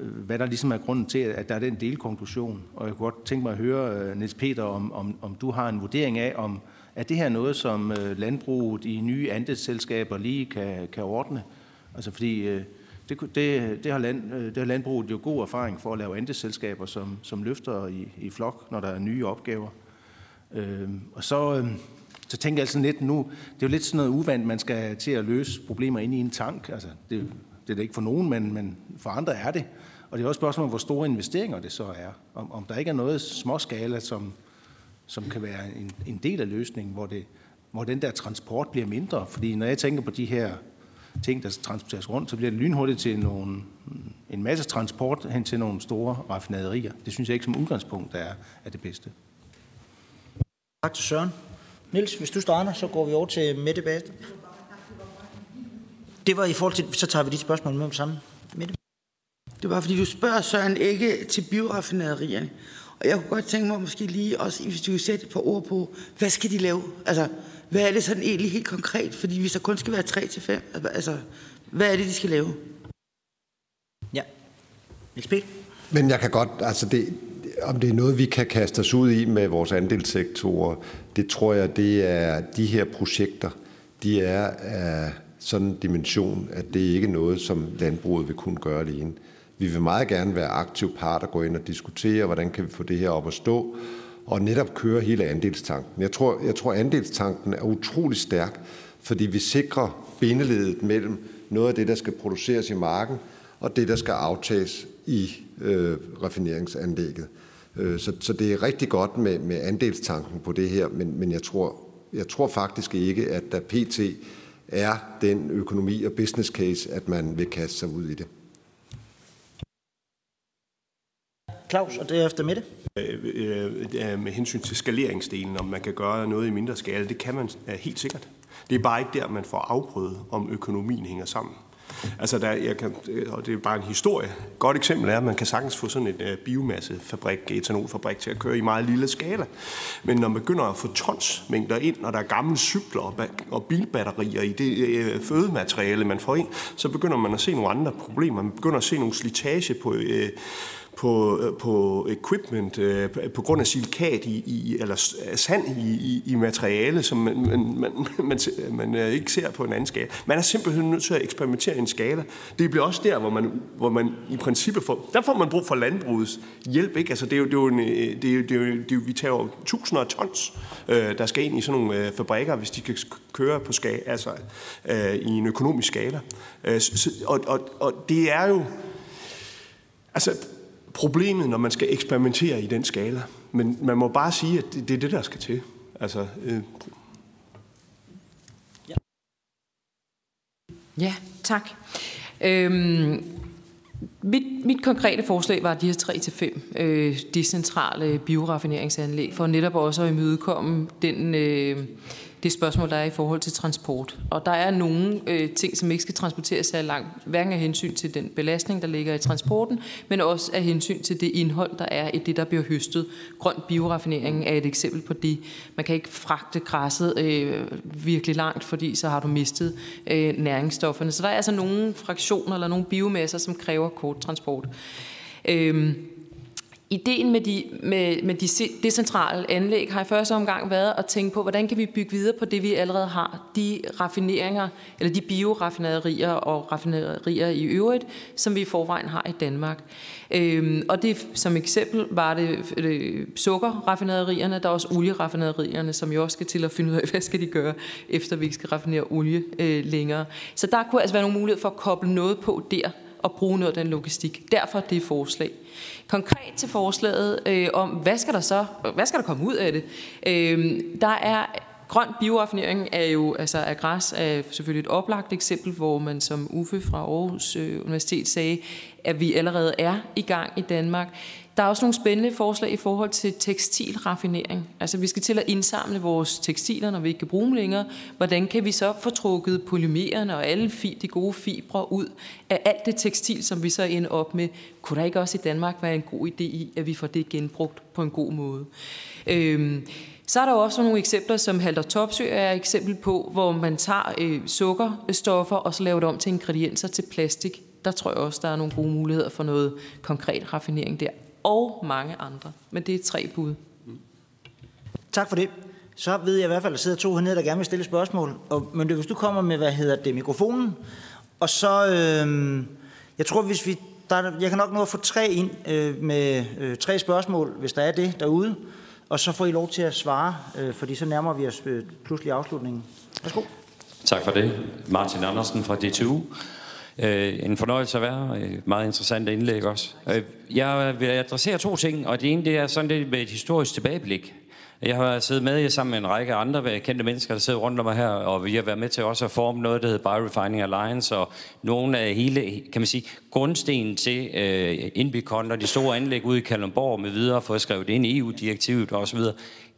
[SPEAKER 7] hvad der ligesom er grunden til, at der er den delkonklusion. Og jeg kunne godt tænke mig at høre, øh, Niels Peter, om, om, om du har en vurdering af, om er det her noget, som øh, landbruget i nye andelsselskaber lige kan, kan ordne? Altså fordi øh, det, det, det, har land, det har landbruget jo god erfaring for at lave andelsselskaber, som, som løfter i, i flok, når der er nye opgaver. Øh, og så, øhm, så tænker jeg altså lidt nu, det er jo lidt sådan noget uvandt, man skal til at løse problemer inde i en tank. Altså, det, det er det ikke for nogen, men, men for andre er det. Og det er også spørgsmål om, hvor store investeringer det så er. Om, om der ikke er noget småskala, som, som kan være en, en del af løsningen, hvor, det, hvor den der transport bliver mindre. Fordi når jeg tænker på de her ting, der transporteres rundt, så bliver det lynhurtigt til nogle, en masse transport hen til nogle store raffinaderier. Det synes jeg ikke som udgangspunkt er, er det bedste.
[SPEAKER 1] Tak til Søren. Nils, hvis du starter, så går vi over til Mette bagefter. Det var i forhold til, så tager vi de spørgsmål med om sammen.
[SPEAKER 2] Det var, fordi du spørger Søren ikke til bioraffinaderierne. Og jeg kunne godt tænke mig måske lige også, hvis du vil sætte et par ord på, hvad skal de lave? Altså, hvad er det sådan egentlig helt konkret? Fordi hvis der kun skal være 3 til 5, altså, hvad er det, de skal lave?
[SPEAKER 1] Ja. Niels
[SPEAKER 3] Men jeg kan godt, altså det, om det er noget, vi kan kaste os ud i med vores andelssektorer, det tror jeg, det er de her projekter, de er af sådan en dimension, at det ikke er noget, som landbruget vil kunne gøre alene. Vi vil meget gerne være aktiv part og gå ind og diskutere, hvordan kan vi få det her op at stå, og netop køre hele andelstanken. Jeg tror, jeg tror andelstanken er utrolig stærk, fordi vi sikrer bindeledet mellem noget af det, der skal produceres i marken, og det, der skal aftages i øh, raffineringsanlægget. Øh, så, så det er rigtig godt med, med andelstanken på det her, men, men jeg, tror, jeg tror faktisk ikke, at der pt. er den økonomi og business case, at man vil kaste sig ud i det.
[SPEAKER 1] Claus, og derefter Mette.
[SPEAKER 6] Øh, øh, øh, med hensyn til skaleringsdelen, om man kan gøre noget i mindre skala, det kan man helt sikkert. Det er bare ikke der, man får afprøvet, om økonomien hænger sammen. Altså, der, jeg kan, øh, og det er bare en historie. Et godt eksempel er, at man kan sagtens få sådan en uh, øh, biomassefabrik, etanolfabrik til at køre i meget lille skala. Men når man begynder at få tonsmængder ind, når der er gamle cykler og, og bilbatterier i det uh, fødemateriale, man får ind, så begynder man at se nogle andre problemer. Man begynder at se nogle slitage på... Uh, på, øh, på equipment øh, på grund af silikat i, i, eller øh, sand i, i, i materiale, som man, man, man, man, man ikke ser på en anden skala. Man er simpelthen nødt til at eksperimentere i en skala. Det bliver også der, hvor man, hvor man i princippet får... Der får man brug for landbrugets hjælp, ikke? Altså, det er jo, det er jo, en, det er, det er, det er, vi tager jo tusinder af tons, der skal ind i sådan nogle fabrikker, hvis de kan køre på skala, altså, i en økonomisk skala. Så, og, og, og det er jo... Altså, problemet, når man skal eksperimentere i den skala. Men man må bare sige, at det, det er det, der skal til. Altså, øh...
[SPEAKER 5] ja. ja, tak. Øhm, mit, mit konkrete forslag var de her 3-5 øh, decentrale bioraffineringsanlæg, for netop også at imødekomme den... Øh, det spørgsmål, der er i forhold til transport. Og der er nogle øh, ting, som ikke skal transporteres så langt, hverken af hensyn til den belastning, der ligger i transporten, men også af hensyn til det indhold, der er i det, der bliver høstet. Grøn bioraffinering er et eksempel på det. Man kan ikke fragte græsset øh, virkelig langt, fordi så har du mistet øh, næringsstofferne. Så der er altså nogle fraktioner eller nogle biomasser, som kræver kort transport. Øh, Ideen med de, med, med de decentrale anlæg har i første omgang været at tænke på, hvordan kan vi bygge videre på det, vi allerede har. De raffineringer, eller de bioraffinaderier og raffinaderier i øvrigt, som vi i forvejen har i Danmark. Øhm, og det som eksempel var det øh, sukkerraffinaderierne, der er også olieraffinaderierne, som jo også skal til at finde ud af, hvad skal de gøre, efter vi ikke skal raffinere olie øh, længere. Så der kunne altså være nogle muligheder for at koble noget på der, og bruge noget af den logistik. Derfor det forslag. Konkret til forslaget øh, om, hvad skal der så, hvad skal der komme ud af det? Øh, der er Grøn bioaffinering er jo, altså af græs er selvfølgelig et oplagt eksempel, hvor man som Uffe fra Aarhus øh, Universitet sagde, at vi allerede er i gang i Danmark. Der er også nogle spændende forslag i forhold til tekstilraffinering. Altså vi skal til at indsamle vores tekstiler, når vi ikke kan bruge dem længere. Hvordan kan vi så få trukket polymererne og alle de gode fibre ud af alt det tekstil, som vi så ender op med? Kunne der ikke også i Danmark være en god idé i, at vi får det genbrugt på en god måde? Øhm, så er der også nogle eksempler, som Halter Topsø er et eksempel på, hvor man tager øh, sukkerstoffer og så laver det om til ingredienser til plastik. Der tror jeg også, der er nogle gode muligheder for noget konkret raffinering der og mange andre. Men det er tre bud.
[SPEAKER 1] Tak for det. Så ved jeg i hvert fald, at der sidder to hernede, der gerne vil stille spørgsmål. Og, men hvis du kommer med, hvad hedder det, mikrofonen, og så, øh, jeg tror, hvis vi, der, jeg kan nok nå at få tre ind øh, med øh, tre spørgsmål, hvis der er det derude, og så får I lov til at svare, øh, fordi så nærmer vi os øh, pludselig afslutningen. Værsgo.
[SPEAKER 11] Tak for det. Martin Andersen fra DTU. Øh, en fornøjelse at være. Øh, meget interessant indlæg også. Øh, jeg vil adressere to ting, og det ene det er sådan lidt med et historisk tilbageblik. Jeg har siddet med sammen med en række andre øh, kendte mennesker, der sidder rundt om mig her, og vi har været med til også at forme noget, der hedder Biorefining Alliance, og nogle af hele, kan man sige, grundstenen til øh, Inbicon og de store anlæg ude i Kalundborg med videre, for at skrive det ind i EU-direktivet og så videre.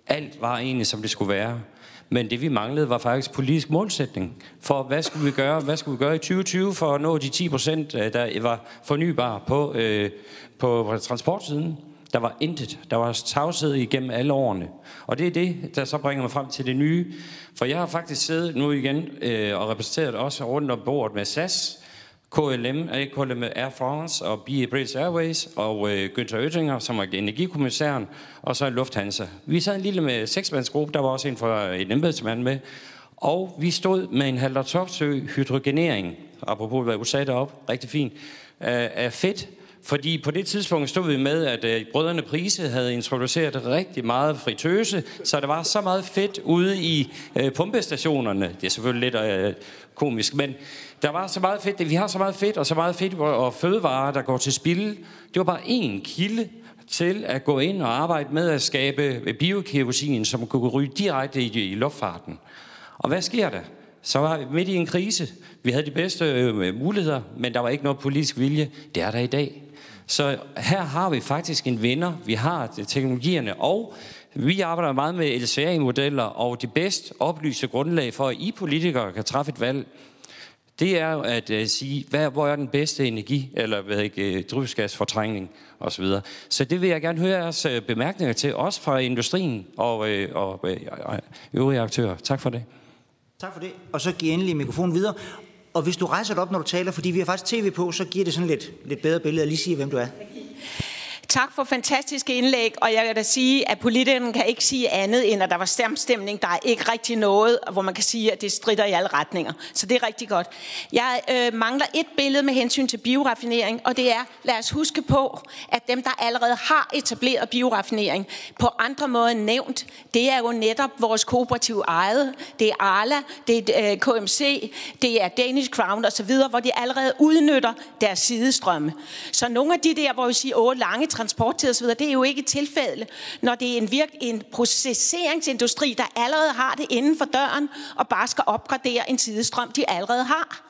[SPEAKER 11] Alt var egentlig, som det skulle være. Men det vi manglede var faktisk politisk målsætning for, hvad skulle vi gøre, hvad skulle vi gøre i 2020 for at nå de 10 procent, øh, der var fornybare på, øh, på transportsiden. Der var intet. Der var tavshed igennem alle årene. Og det er det, der så bringer mig frem til det nye. For jeg har faktisk siddet nu igen øh, og repræsenteret også rundt om bordet med SAS, KLM, KLM Air France og BA British Airways og øh, Günther Oettinger, som er energikommissæren, og så Lufthansa. Vi sad en lille med seksmandsgruppe, der var også en fra en embedsmand med, og vi stod med en halter topsø hydrogenering, apropos hvad du sagde derop, rigtig fint, af fedt, fordi på det tidspunkt stod vi med, at øh, brødrene Prise havde introduceret rigtig meget fritøse, så der var så meget fedt ude i øh, pumpestationerne. Det er selvfølgelig lidt øh, komisk, men der var så meget fedt. Vi har så meget fedt og så meget fedt og fødevarer, der går til spil. Det var bare én kilde til at gå ind og arbejde med at skabe biokerosin, som kunne ryge direkte i, i luftfarten. Og hvad sker der? Så var vi midt i en krise. Vi havde de bedste øh, muligheder, men der var ikke noget politisk vilje. Det er der i dag. Så her har vi faktisk en vinder. Vi har teknologierne, og vi arbejder meget med LCA-modeller, og det bedst oplyse grundlag for, at I politikere kan træffe et valg, det er at øh, sige, hvad, hvor er den bedste energi, eller hvad ikke, uh, øh, drivhusgasfortrængning osv. Så, så det vil jeg gerne høre jeres øh, bemærkninger til, også fra industrien og, øh, og øh, øvrige aktører. Tak for det.
[SPEAKER 1] Tak for det. Og så giver endelig mikrofonen videre. Og hvis du rejser dig op, når du taler, fordi vi har faktisk tv på, så giver det sådan lidt, lidt bedre billede at lige sige, hvem du er.
[SPEAKER 12] Tak for fantastiske indlæg, og jeg vil da sige, at politikerne kan ikke sige andet, end at der var stemstemning. Der er ikke rigtig noget, hvor man kan sige, at det strider i alle retninger. Så det er rigtig godt. Jeg øh, mangler et billede med hensyn til bioraffinering, og det er, lad os huske på, at dem, der allerede har etableret bioraffinering, på andre måder nævnt, det er jo netop vores kooperative eget. Det er Arla, det er øh, KMC, det er Danish Crown osv., hvor de allerede udnytter deres sidestrømme. Så nogle af de der, hvor vi siger, åh, lange transporttid osv., det er jo ikke tilfældet, når det er en, virk, en processeringsindustri, der allerede har det inden for døren, og bare skal opgradere en sidestrøm, de allerede har.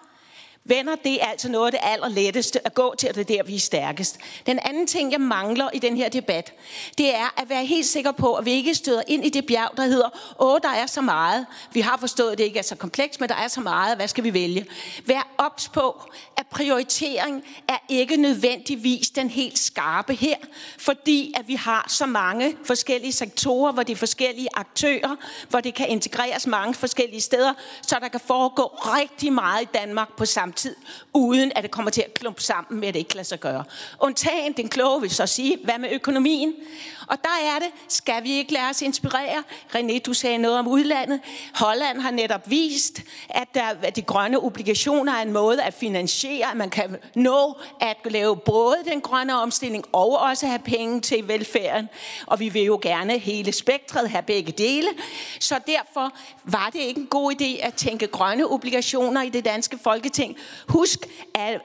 [SPEAKER 12] Venner, det er altså noget af det allerletteste at gå til, og det er der, vi er stærkest. Den anden ting, jeg mangler i den her debat, det er at være helt sikker på, at vi ikke støder ind i det bjerg, der hedder, åh, der er så meget. Vi har forstået, at det ikke er så komplekst, men der er så meget. Hvad skal vi vælge? Vær ops på, at prioritering er ikke nødvendigvis den helt skarpe her, fordi at vi har så mange forskellige sektorer, hvor det er forskellige aktører, hvor det kan integreres mange forskellige steder, så der kan foregå rigtig meget i Danmark på samme tid, uden at det kommer til at klumpe sammen med, at det ikke lader sig gøre. Undtagen den kloge vil så sige, hvad med økonomien? Og der er det, skal vi ikke lade os inspirere? René, du sagde noget om udlandet. Holland har netop vist, at, der, at de grønne obligationer er en måde at finansiere, at man kan nå at lave både den grønne omstilling og også have penge til velfærden. Og vi vil jo gerne hele spektret have begge dele. Så derfor var det ikke en god idé at tænke grønne obligationer i det danske folketing. Husk,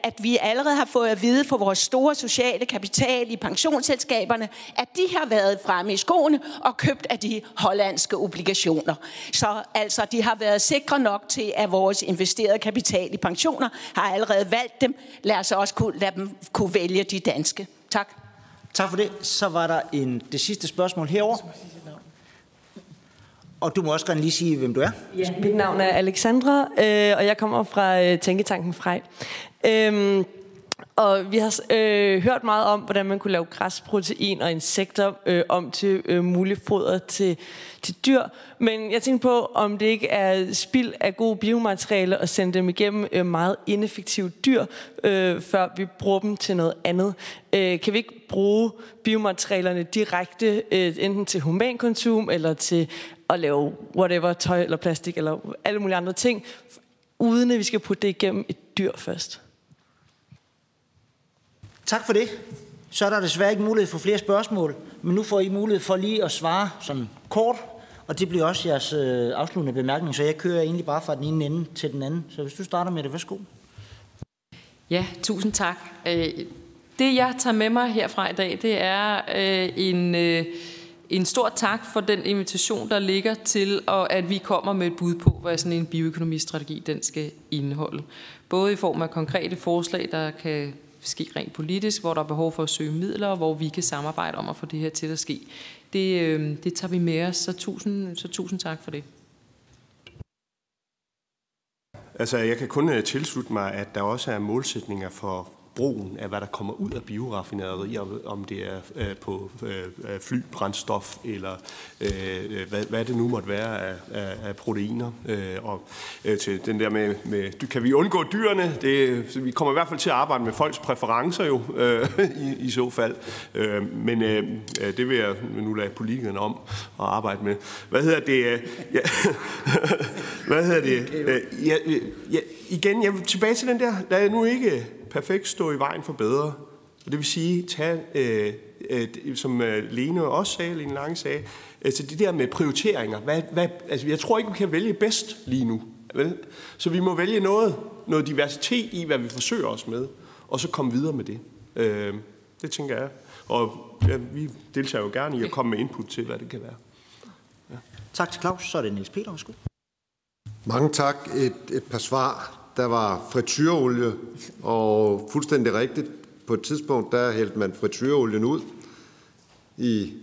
[SPEAKER 12] at vi allerede har fået at vide for vores store sociale kapital i pensionsselskaberne, at de har været fremme i skoene og købt af de hollandske obligationer. Så altså, de har været sikre nok til, at vores investerede kapital i pensioner har allerede valgt dem. Lad os også kunne, lade dem kunne vælge de danske. Tak.
[SPEAKER 1] Tak for det. Så var der en, det sidste spørgsmål herover. Og du må også gerne lige sige, hvem du er.
[SPEAKER 13] Ja, mit navn er Alexandra, øh, og jeg kommer fra øh, Tænketanken Frej. Øhm, og vi har øh, hørt meget om, hvordan man kunne lave græsprotein og insekter øh, om til øh, muligt foder til, til dyr. Men jeg tænkte på, om det ikke er spild af gode biomaterialer at sende dem igennem øh, meget ineffektive dyr, øh, før vi bruger dem til noget andet. Øh, kan vi ikke bruge biomaterialerne direkte, øh, enten til humankonsum eller til at lave whatever, tøj eller plastik eller alle mulige andre ting, uden at vi skal putte det igennem et dyr først?
[SPEAKER 1] Tak for det. Så er der desværre ikke mulighed for flere spørgsmål, men nu får I mulighed for lige at svare sådan kort, og det bliver også jeres øh, afsluttende bemærkning, så jeg kører egentlig bare fra den ene ende til den anden. Så hvis du starter med det, værsgo.
[SPEAKER 5] Ja, tusind tak. Øh, det jeg tager med mig herfra i dag, det er øh, en, øh, en stor tak for den invitation, der ligger til, og at vi kommer med et bud på, hvad sådan en bioøkonomistrategi den skal indeholde. Både i form af konkrete forslag, der kan ske rent politisk, hvor der er behov for at søge midler, og hvor vi kan samarbejde om at få det her til at ske. Det, øh, det tager vi med os, så tusind, så tusind tak for det.
[SPEAKER 6] Altså, jeg kan kun øh, tilslutte mig, at der også er målsætninger for brugen af, hvad der kommer ud af bioraffinaderier, om det er øh, på øh, flybrændstof eller øh, hvad, hvad det nu måtte være af, af, af proteiner. Øh, og øh, til den der med, med, kan vi undgå dyrene? Det, vi kommer i hvert fald til at arbejde med folks præferencer jo, øh, i, i så fald. Øh, men øh, det vil jeg nu lade politikerne om at arbejde med. Hvad hedder det? Ja, hvad hedder det? Ja, ja, igen, jeg tilbage til den der, der er nu ikke perfekt stå i vejen for bedre. Og det vil sige, tage, øh, øh, som øh, Lene også sagde, Lene Lange sagde, altså det der med prioriteringer. Hvad, hvad, altså jeg tror ikke, vi kan vælge bedst lige nu. Vel? Så vi må vælge noget, noget diversitet i, hvad vi forsøger os med, og så komme videre med det. Øh, det tænker jeg. Og ja, vi deltager jo gerne i at komme med input til, hvad det kan være.
[SPEAKER 1] Ja. Tak til Claus. Så er det Niels Peter. Værsgo.
[SPEAKER 3] Mange tak. Et, et par svar der var frityreolie, og fuldstændig rigtigt, på et tidspunkt, der hældte man frityreolien ud i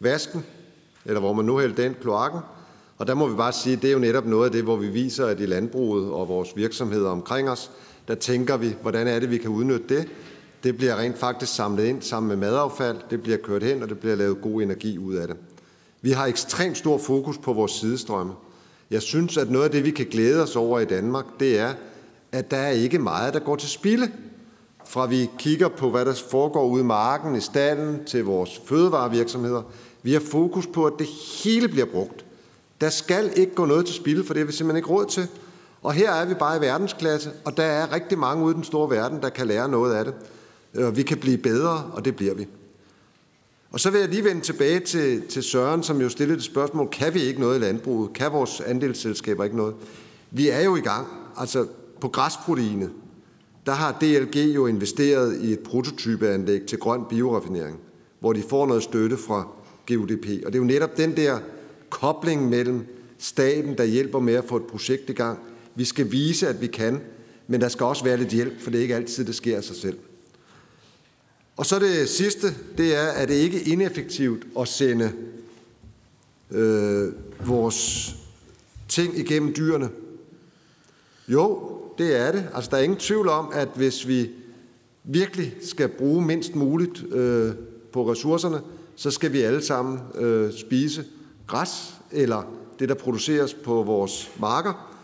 [SPEAKER 3] vasken, eller hvor man nu hældte den, kloakken. Og der må vi bare sige, at det er jo netop noget af det, hvor vi viser, at i landbruget og vores virksomheder omkring os, der tænker vi, hvordan er det, vi kan udnytte det. Det bliver rent faktisk samlet ind sammen med madaffald, det bliver kørt hen, og det bliver lavet god energi ud af det. Vi har ekstremt stor fokus på vores sidestrømme. Jeg synes, at noget af det, vi kan glæde os over i Danmark, det er, at der er ikke meget, der går til spilde. Fra vi kigger på, hvad der foregår ude i marken, i stallen, til vores fødevarevirksomheder. Vi har fokus på, at det hele bliver brugt. Der skal ikke gå noget til spilde, for det har vi simpelthen ikke råd til. Og her er vi bare i verdensklasse, og der er rigtig mange ude i den store verden, der kan lære noget af det. Og vi kan blive bedre, og det bliver vi. Og så vil jeg lige vende tilbage til, til Søren, som jo stillede et spørgsmål. Kan vi ikke noget i landbruget? Kan vores andelsselskaber ikke noget? Vi er jo i gang. Altså, på græsproteinet, der har DLG jo investeret i et prototypeanlæg til grøn bioraffinering, hvor de får noget støtte fra GUDP. Og det er jo netop den der kobling mellem staten, der hjælper med at få et projekt i gang. Vi skal vise, at vi kan, Men der skal også være lidt hjælp, for det er ikke altid, det sker af sig selv. Og så det sidste, det er, at det ikke er ineffektivt at sende øh, vores ting igennem dyrene. Jo, det er det. Altså, der er ingen tvivl om, at hvis vi virkelig skal bruge mindst muligt øh, på ressourcerne, så skal vi alle sammen øh, spise græs eller det, der produceres på vores marker.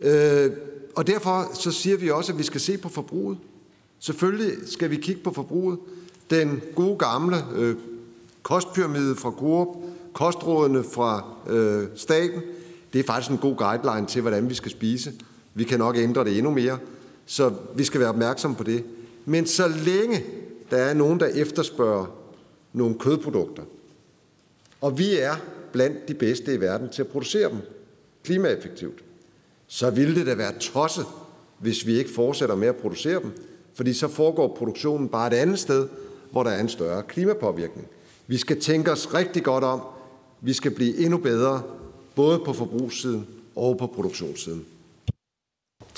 [SPEAKER 3] Øh, og derfor så siger vi også, at vi skal se på forbruget. Selvfølgelig skal vi kigge på forbruget. Den gode gamle øh, kostpyramide fra Coop, kostrådene fra øh, staten, det er faktisk en god guideline til, hvordan vi skal spise. Vi kan nok ændre det endnu mere, så vi skal være opmærksom på det. Men så længe der er nogen, der efterspørger nogle kødprodukter, og vi er blandt de bedste i verden til at producere dem klimaeffektivt, så ville det da være tosset, hvis vi ikke fortsætter med at producere dem, fordi så foregår produktionen bare et andet sted, hvor der er en større klimapåvirkning. Vi skal tænke os rigtig godt om. Vi skal blive endnu bedre, både på forbrugssiden og på produktionssiden.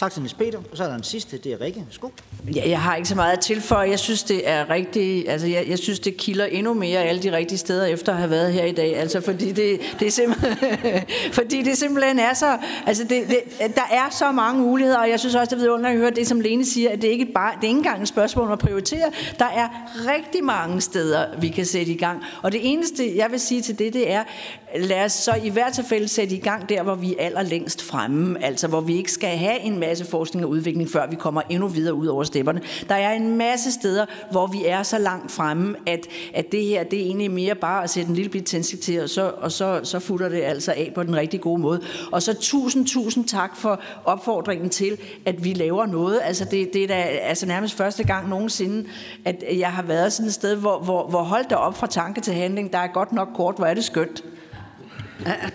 [SPEAKER 1] Tak til Niels Peter. Og så er der en sidste, det er Rikke. Værsgo.
[SPEAKER 4] Ja, jeg har ikke så meget at tilføje. Jeg synes, det er rigtig, altså jeg, jeg synes, det kilder endnu mere alle de rigtige steder, efter at have været her i dag. Altså, fordi det, det, er, simpelthen, fordi det simpelthen er så, altså det, det, der er så mange muligheder, og jeg synes også, det er under at høre det, som Lene siger, at det ikke bare, det er ikke engang et spørgsmål om at prioritere. Der er rigtig mange steder, vi kan sætte i gang. Og det eneste, jeg vil sige til det, det er, lad os så i hvert tilfælde sætte i gang der, hvor vi er allerlængst fremme, altså hvor vi ikke skal have en masse forskning og udvikling, før vi kommer endnu videre ud over stepperne. Der er en masse steder, hvor vi er så langt fremme, at, at det her, det er egentlig mere bare at sætte en lille bit tændstik til, og så, og så, så futter det altså af på den rigtig gode måde. Og så tusind, tusind tak for opfordringen til, at vi laver noget. Altså det, det er da altså nærmest første gang nogensinde, at jeg har været sådan et sted, hvor, hvor, hvor holdt der op fra tanke til handling. Der er godt nok kort, hvor er det skønt.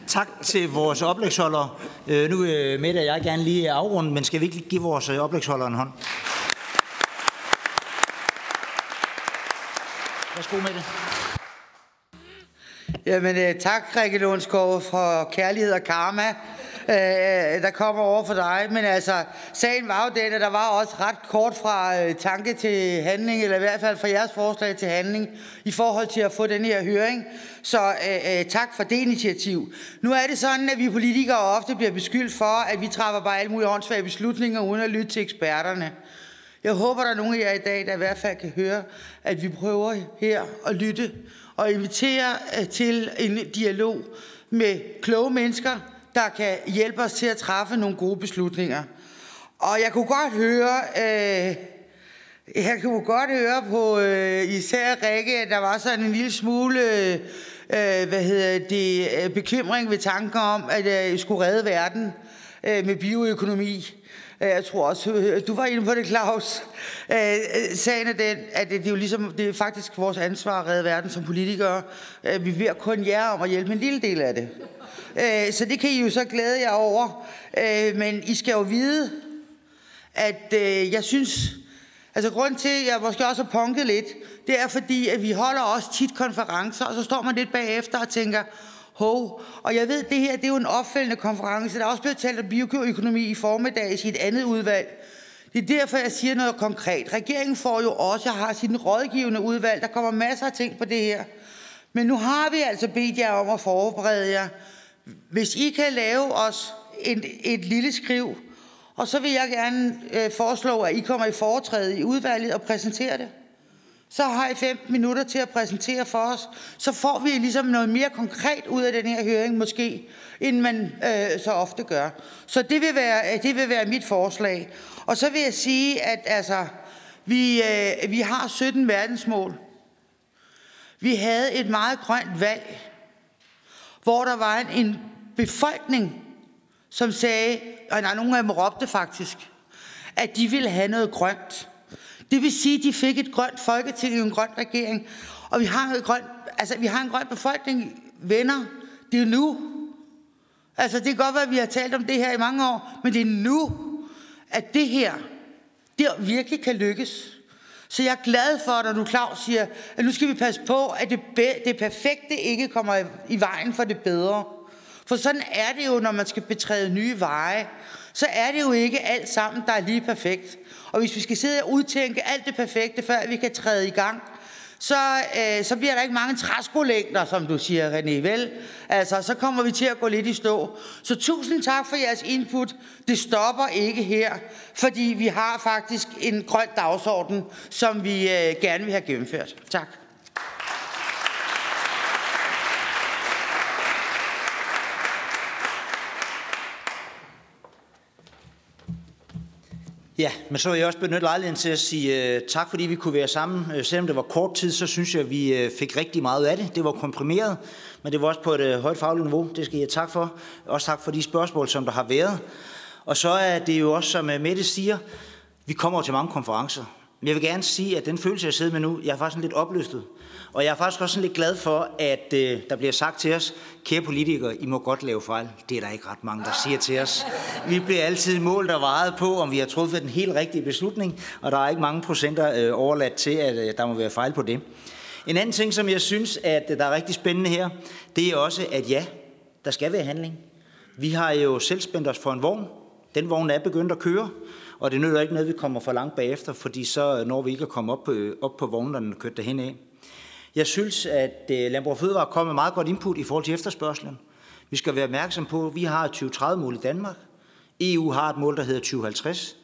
[SPEAKER 1] Tak til vores oplægsholdere. Øh, nu øh, vil Mette og jeg gerne lige afrunde, men skal vi ikke give vores øh, oplægsholder oplægsholdere en hånd? Værsgo Mette.
[SPEAKER 2] Jamen, tak, Rikke Lundsgaard, for kærlighed og karma, øh, der kommer over for dig. Men altså, sagen var jo den, at der var også ret kort fra øh, tanke til handling, eller i hvert fald fra jeres forslag til handling, i forhold til at få den her høring. Så øh, øh, tak for det initiativ. Nu er det sådan, at vi politikere ofte bliver beskyldt for, at vi træffer bare alle mulige åndssvage beslutninger, uden at lytte til eksperterne. Jeg håber, der er nogen af jer i dag, der i hvert fald kan høre, at vi prøver her at lytte og invitere øh, til en dialog med kloge mennesker, der kan hjælpe os til at træffe nogle gode beslutninger. Og jeg kunne godt høre, øh, jeg kunne godt høre på øh, især Rikke, at der var sådan en lille smule øh, hvad hedder det, øh, bekymring ved tanken om, at øh, jeg øh, skulle redde verden øh, med bioøkonomi. Øh, jeg tror også, du var inde på det, Claus. Sagen er den, at det er jo ligesom, det er faktisk vores ansvar at redde verden som politikere. Vi beder kun jer om at hjælpe en lille del af det. Øh, så det kan I jo så glæde jer over. Øh, men I skal jo vide, at øh, jeg synes, altså grund til, at jeg måske også har punket lidt, det er fordi, at vi holder også tit konferencer, og så står man lidt bagefter og tænker, hov. Og jeg ved, det her det er jo en opfølgende konference. Der er også blevet talt om bioøkonomi i formiddag i et andet udvalg. Det er derfor, jeg siger noget konkret. Regeringen får jo også har sin rådgivende udvalg. Der kommer masser af ting på det her. Men nu har vi altså bedt jer om at forberede jer. Hvis I kan lave os en, et lille skriv, og så vil jeg gerne øh, foreslå, at I kommer i foretræde i udvalget og præsenterer det. Så har I 15 minutter til at præsentere for os. Så får vi ligesom noget mere konkret ud af den her høring måske, end man øh, så ofte gør. Så det vil, være, øh, det vil være mit forslag. Og så vil jeg sige, at altså, vi, øh, vi har 17 verdensmål. Vi havde et meget grønt valg, hvor der var en, en befolkning, som sagde, og der er nogle af dem råbte faktisk, at de ville have noget grønt. Det vil sige, at de fik et grønt folketing og en grøn regering. Og vi har, en grønt, altså, vi har en grøn befolkning, venner. Det er nu. Altså, det kan godt være, at vi har talt om det her i mange år, men det er nu, at det her, det virkelig kan lykkes. Så jeg er glad for, når du Claus siger, at nu skal vi passe på, at det, det perfekte ikke kommer i, i vejen for det bedre. For sådan er det jo, når man skal betræde nye veje så er det jo ikke alt sammen, der er lige perfekt. Og hvis vi skal sidde og udtænke alt det perfekte, før vi kan træde i gang, så, øh, så bliver der ikke mange træskolængder, som du siger, René, vel? Altså, så kommer vi til at gå lidt i stå. Så tusind tak for jeres input. Det stopper ikke her, fordi vi har faktisk en grøn dagsorden, som vi øh, gerne vil have gennemført. Tak.
[SPEAKER 1] Ja, men så vil jeg også benytte lejligheden til at sige uh, tak, fordi vi kunne være sammen. Uh, selvom det var kort tid, så synes jeg, at vi uh, fik rigtig meget af det. Det var komprimeret, men det var også på et uh, højt fagligt niveau. Det skal jeg tak for. Også tak for de spørgsmål, som der har været. Og så er det jo også, som Mette siger, vi kommer til mange konferencer. Men jeg vil gerne sige, at den følelse, jeg sidder med nu, jeg er faktisk lidt opløftet. Og jeg er faktisk også lidt glad for, at øh, der bliver sagt til os, kære politikere, I må godt lave fejl. Det er der ikke ret mange, der siger til os. Vi bliver altid målt og varet på, om vi har truffet den helt rigtige beslutning, og der er ikke mange procenter øh, overladt til, at øh, der må være fejl på det. En anden ting, som jeg synes, at øh, der er rigtig spændende her, det er også, at ja, der skal være handling. Vi har jo selv spændt os for en vogn. Den vogn er begyndt at køre. Og det nytter ikke noget, vi kommer for langt bagefter, fordi så øh, når vi ikke at komme op på, øh, op på vognen, når den kørt derhen af. Jeg synes, at øh, Landbrug Fødevare kommer med meget godt input i forhold til efterspørgselen. Vi skal være opmærksom på, at vi har et 2030-mål i Danmark. EU har et mål, der hedder 2050.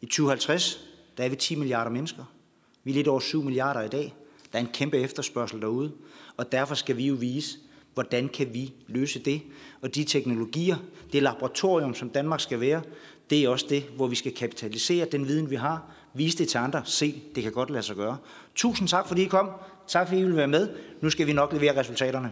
[SPEAKER 1] I 2050, der er vi 10 milliarder mennesker. Vi er lidt over 7 milliarder i dag. Der er en kæmpe efterspørgsel derude, og derfor skal vi jo vise, hvordan kan vi løse det. Og de teknologier, det laboratorium, som Danmark skal være, det er også det, hvor vi skal kapitalisere den viden, vi har, vise det til andre, se, det kan godt lade sig gøre. Tusind tak, fordi I kom. Tak, fordi I vil være med. Nu skal vi nok levere resultaterne.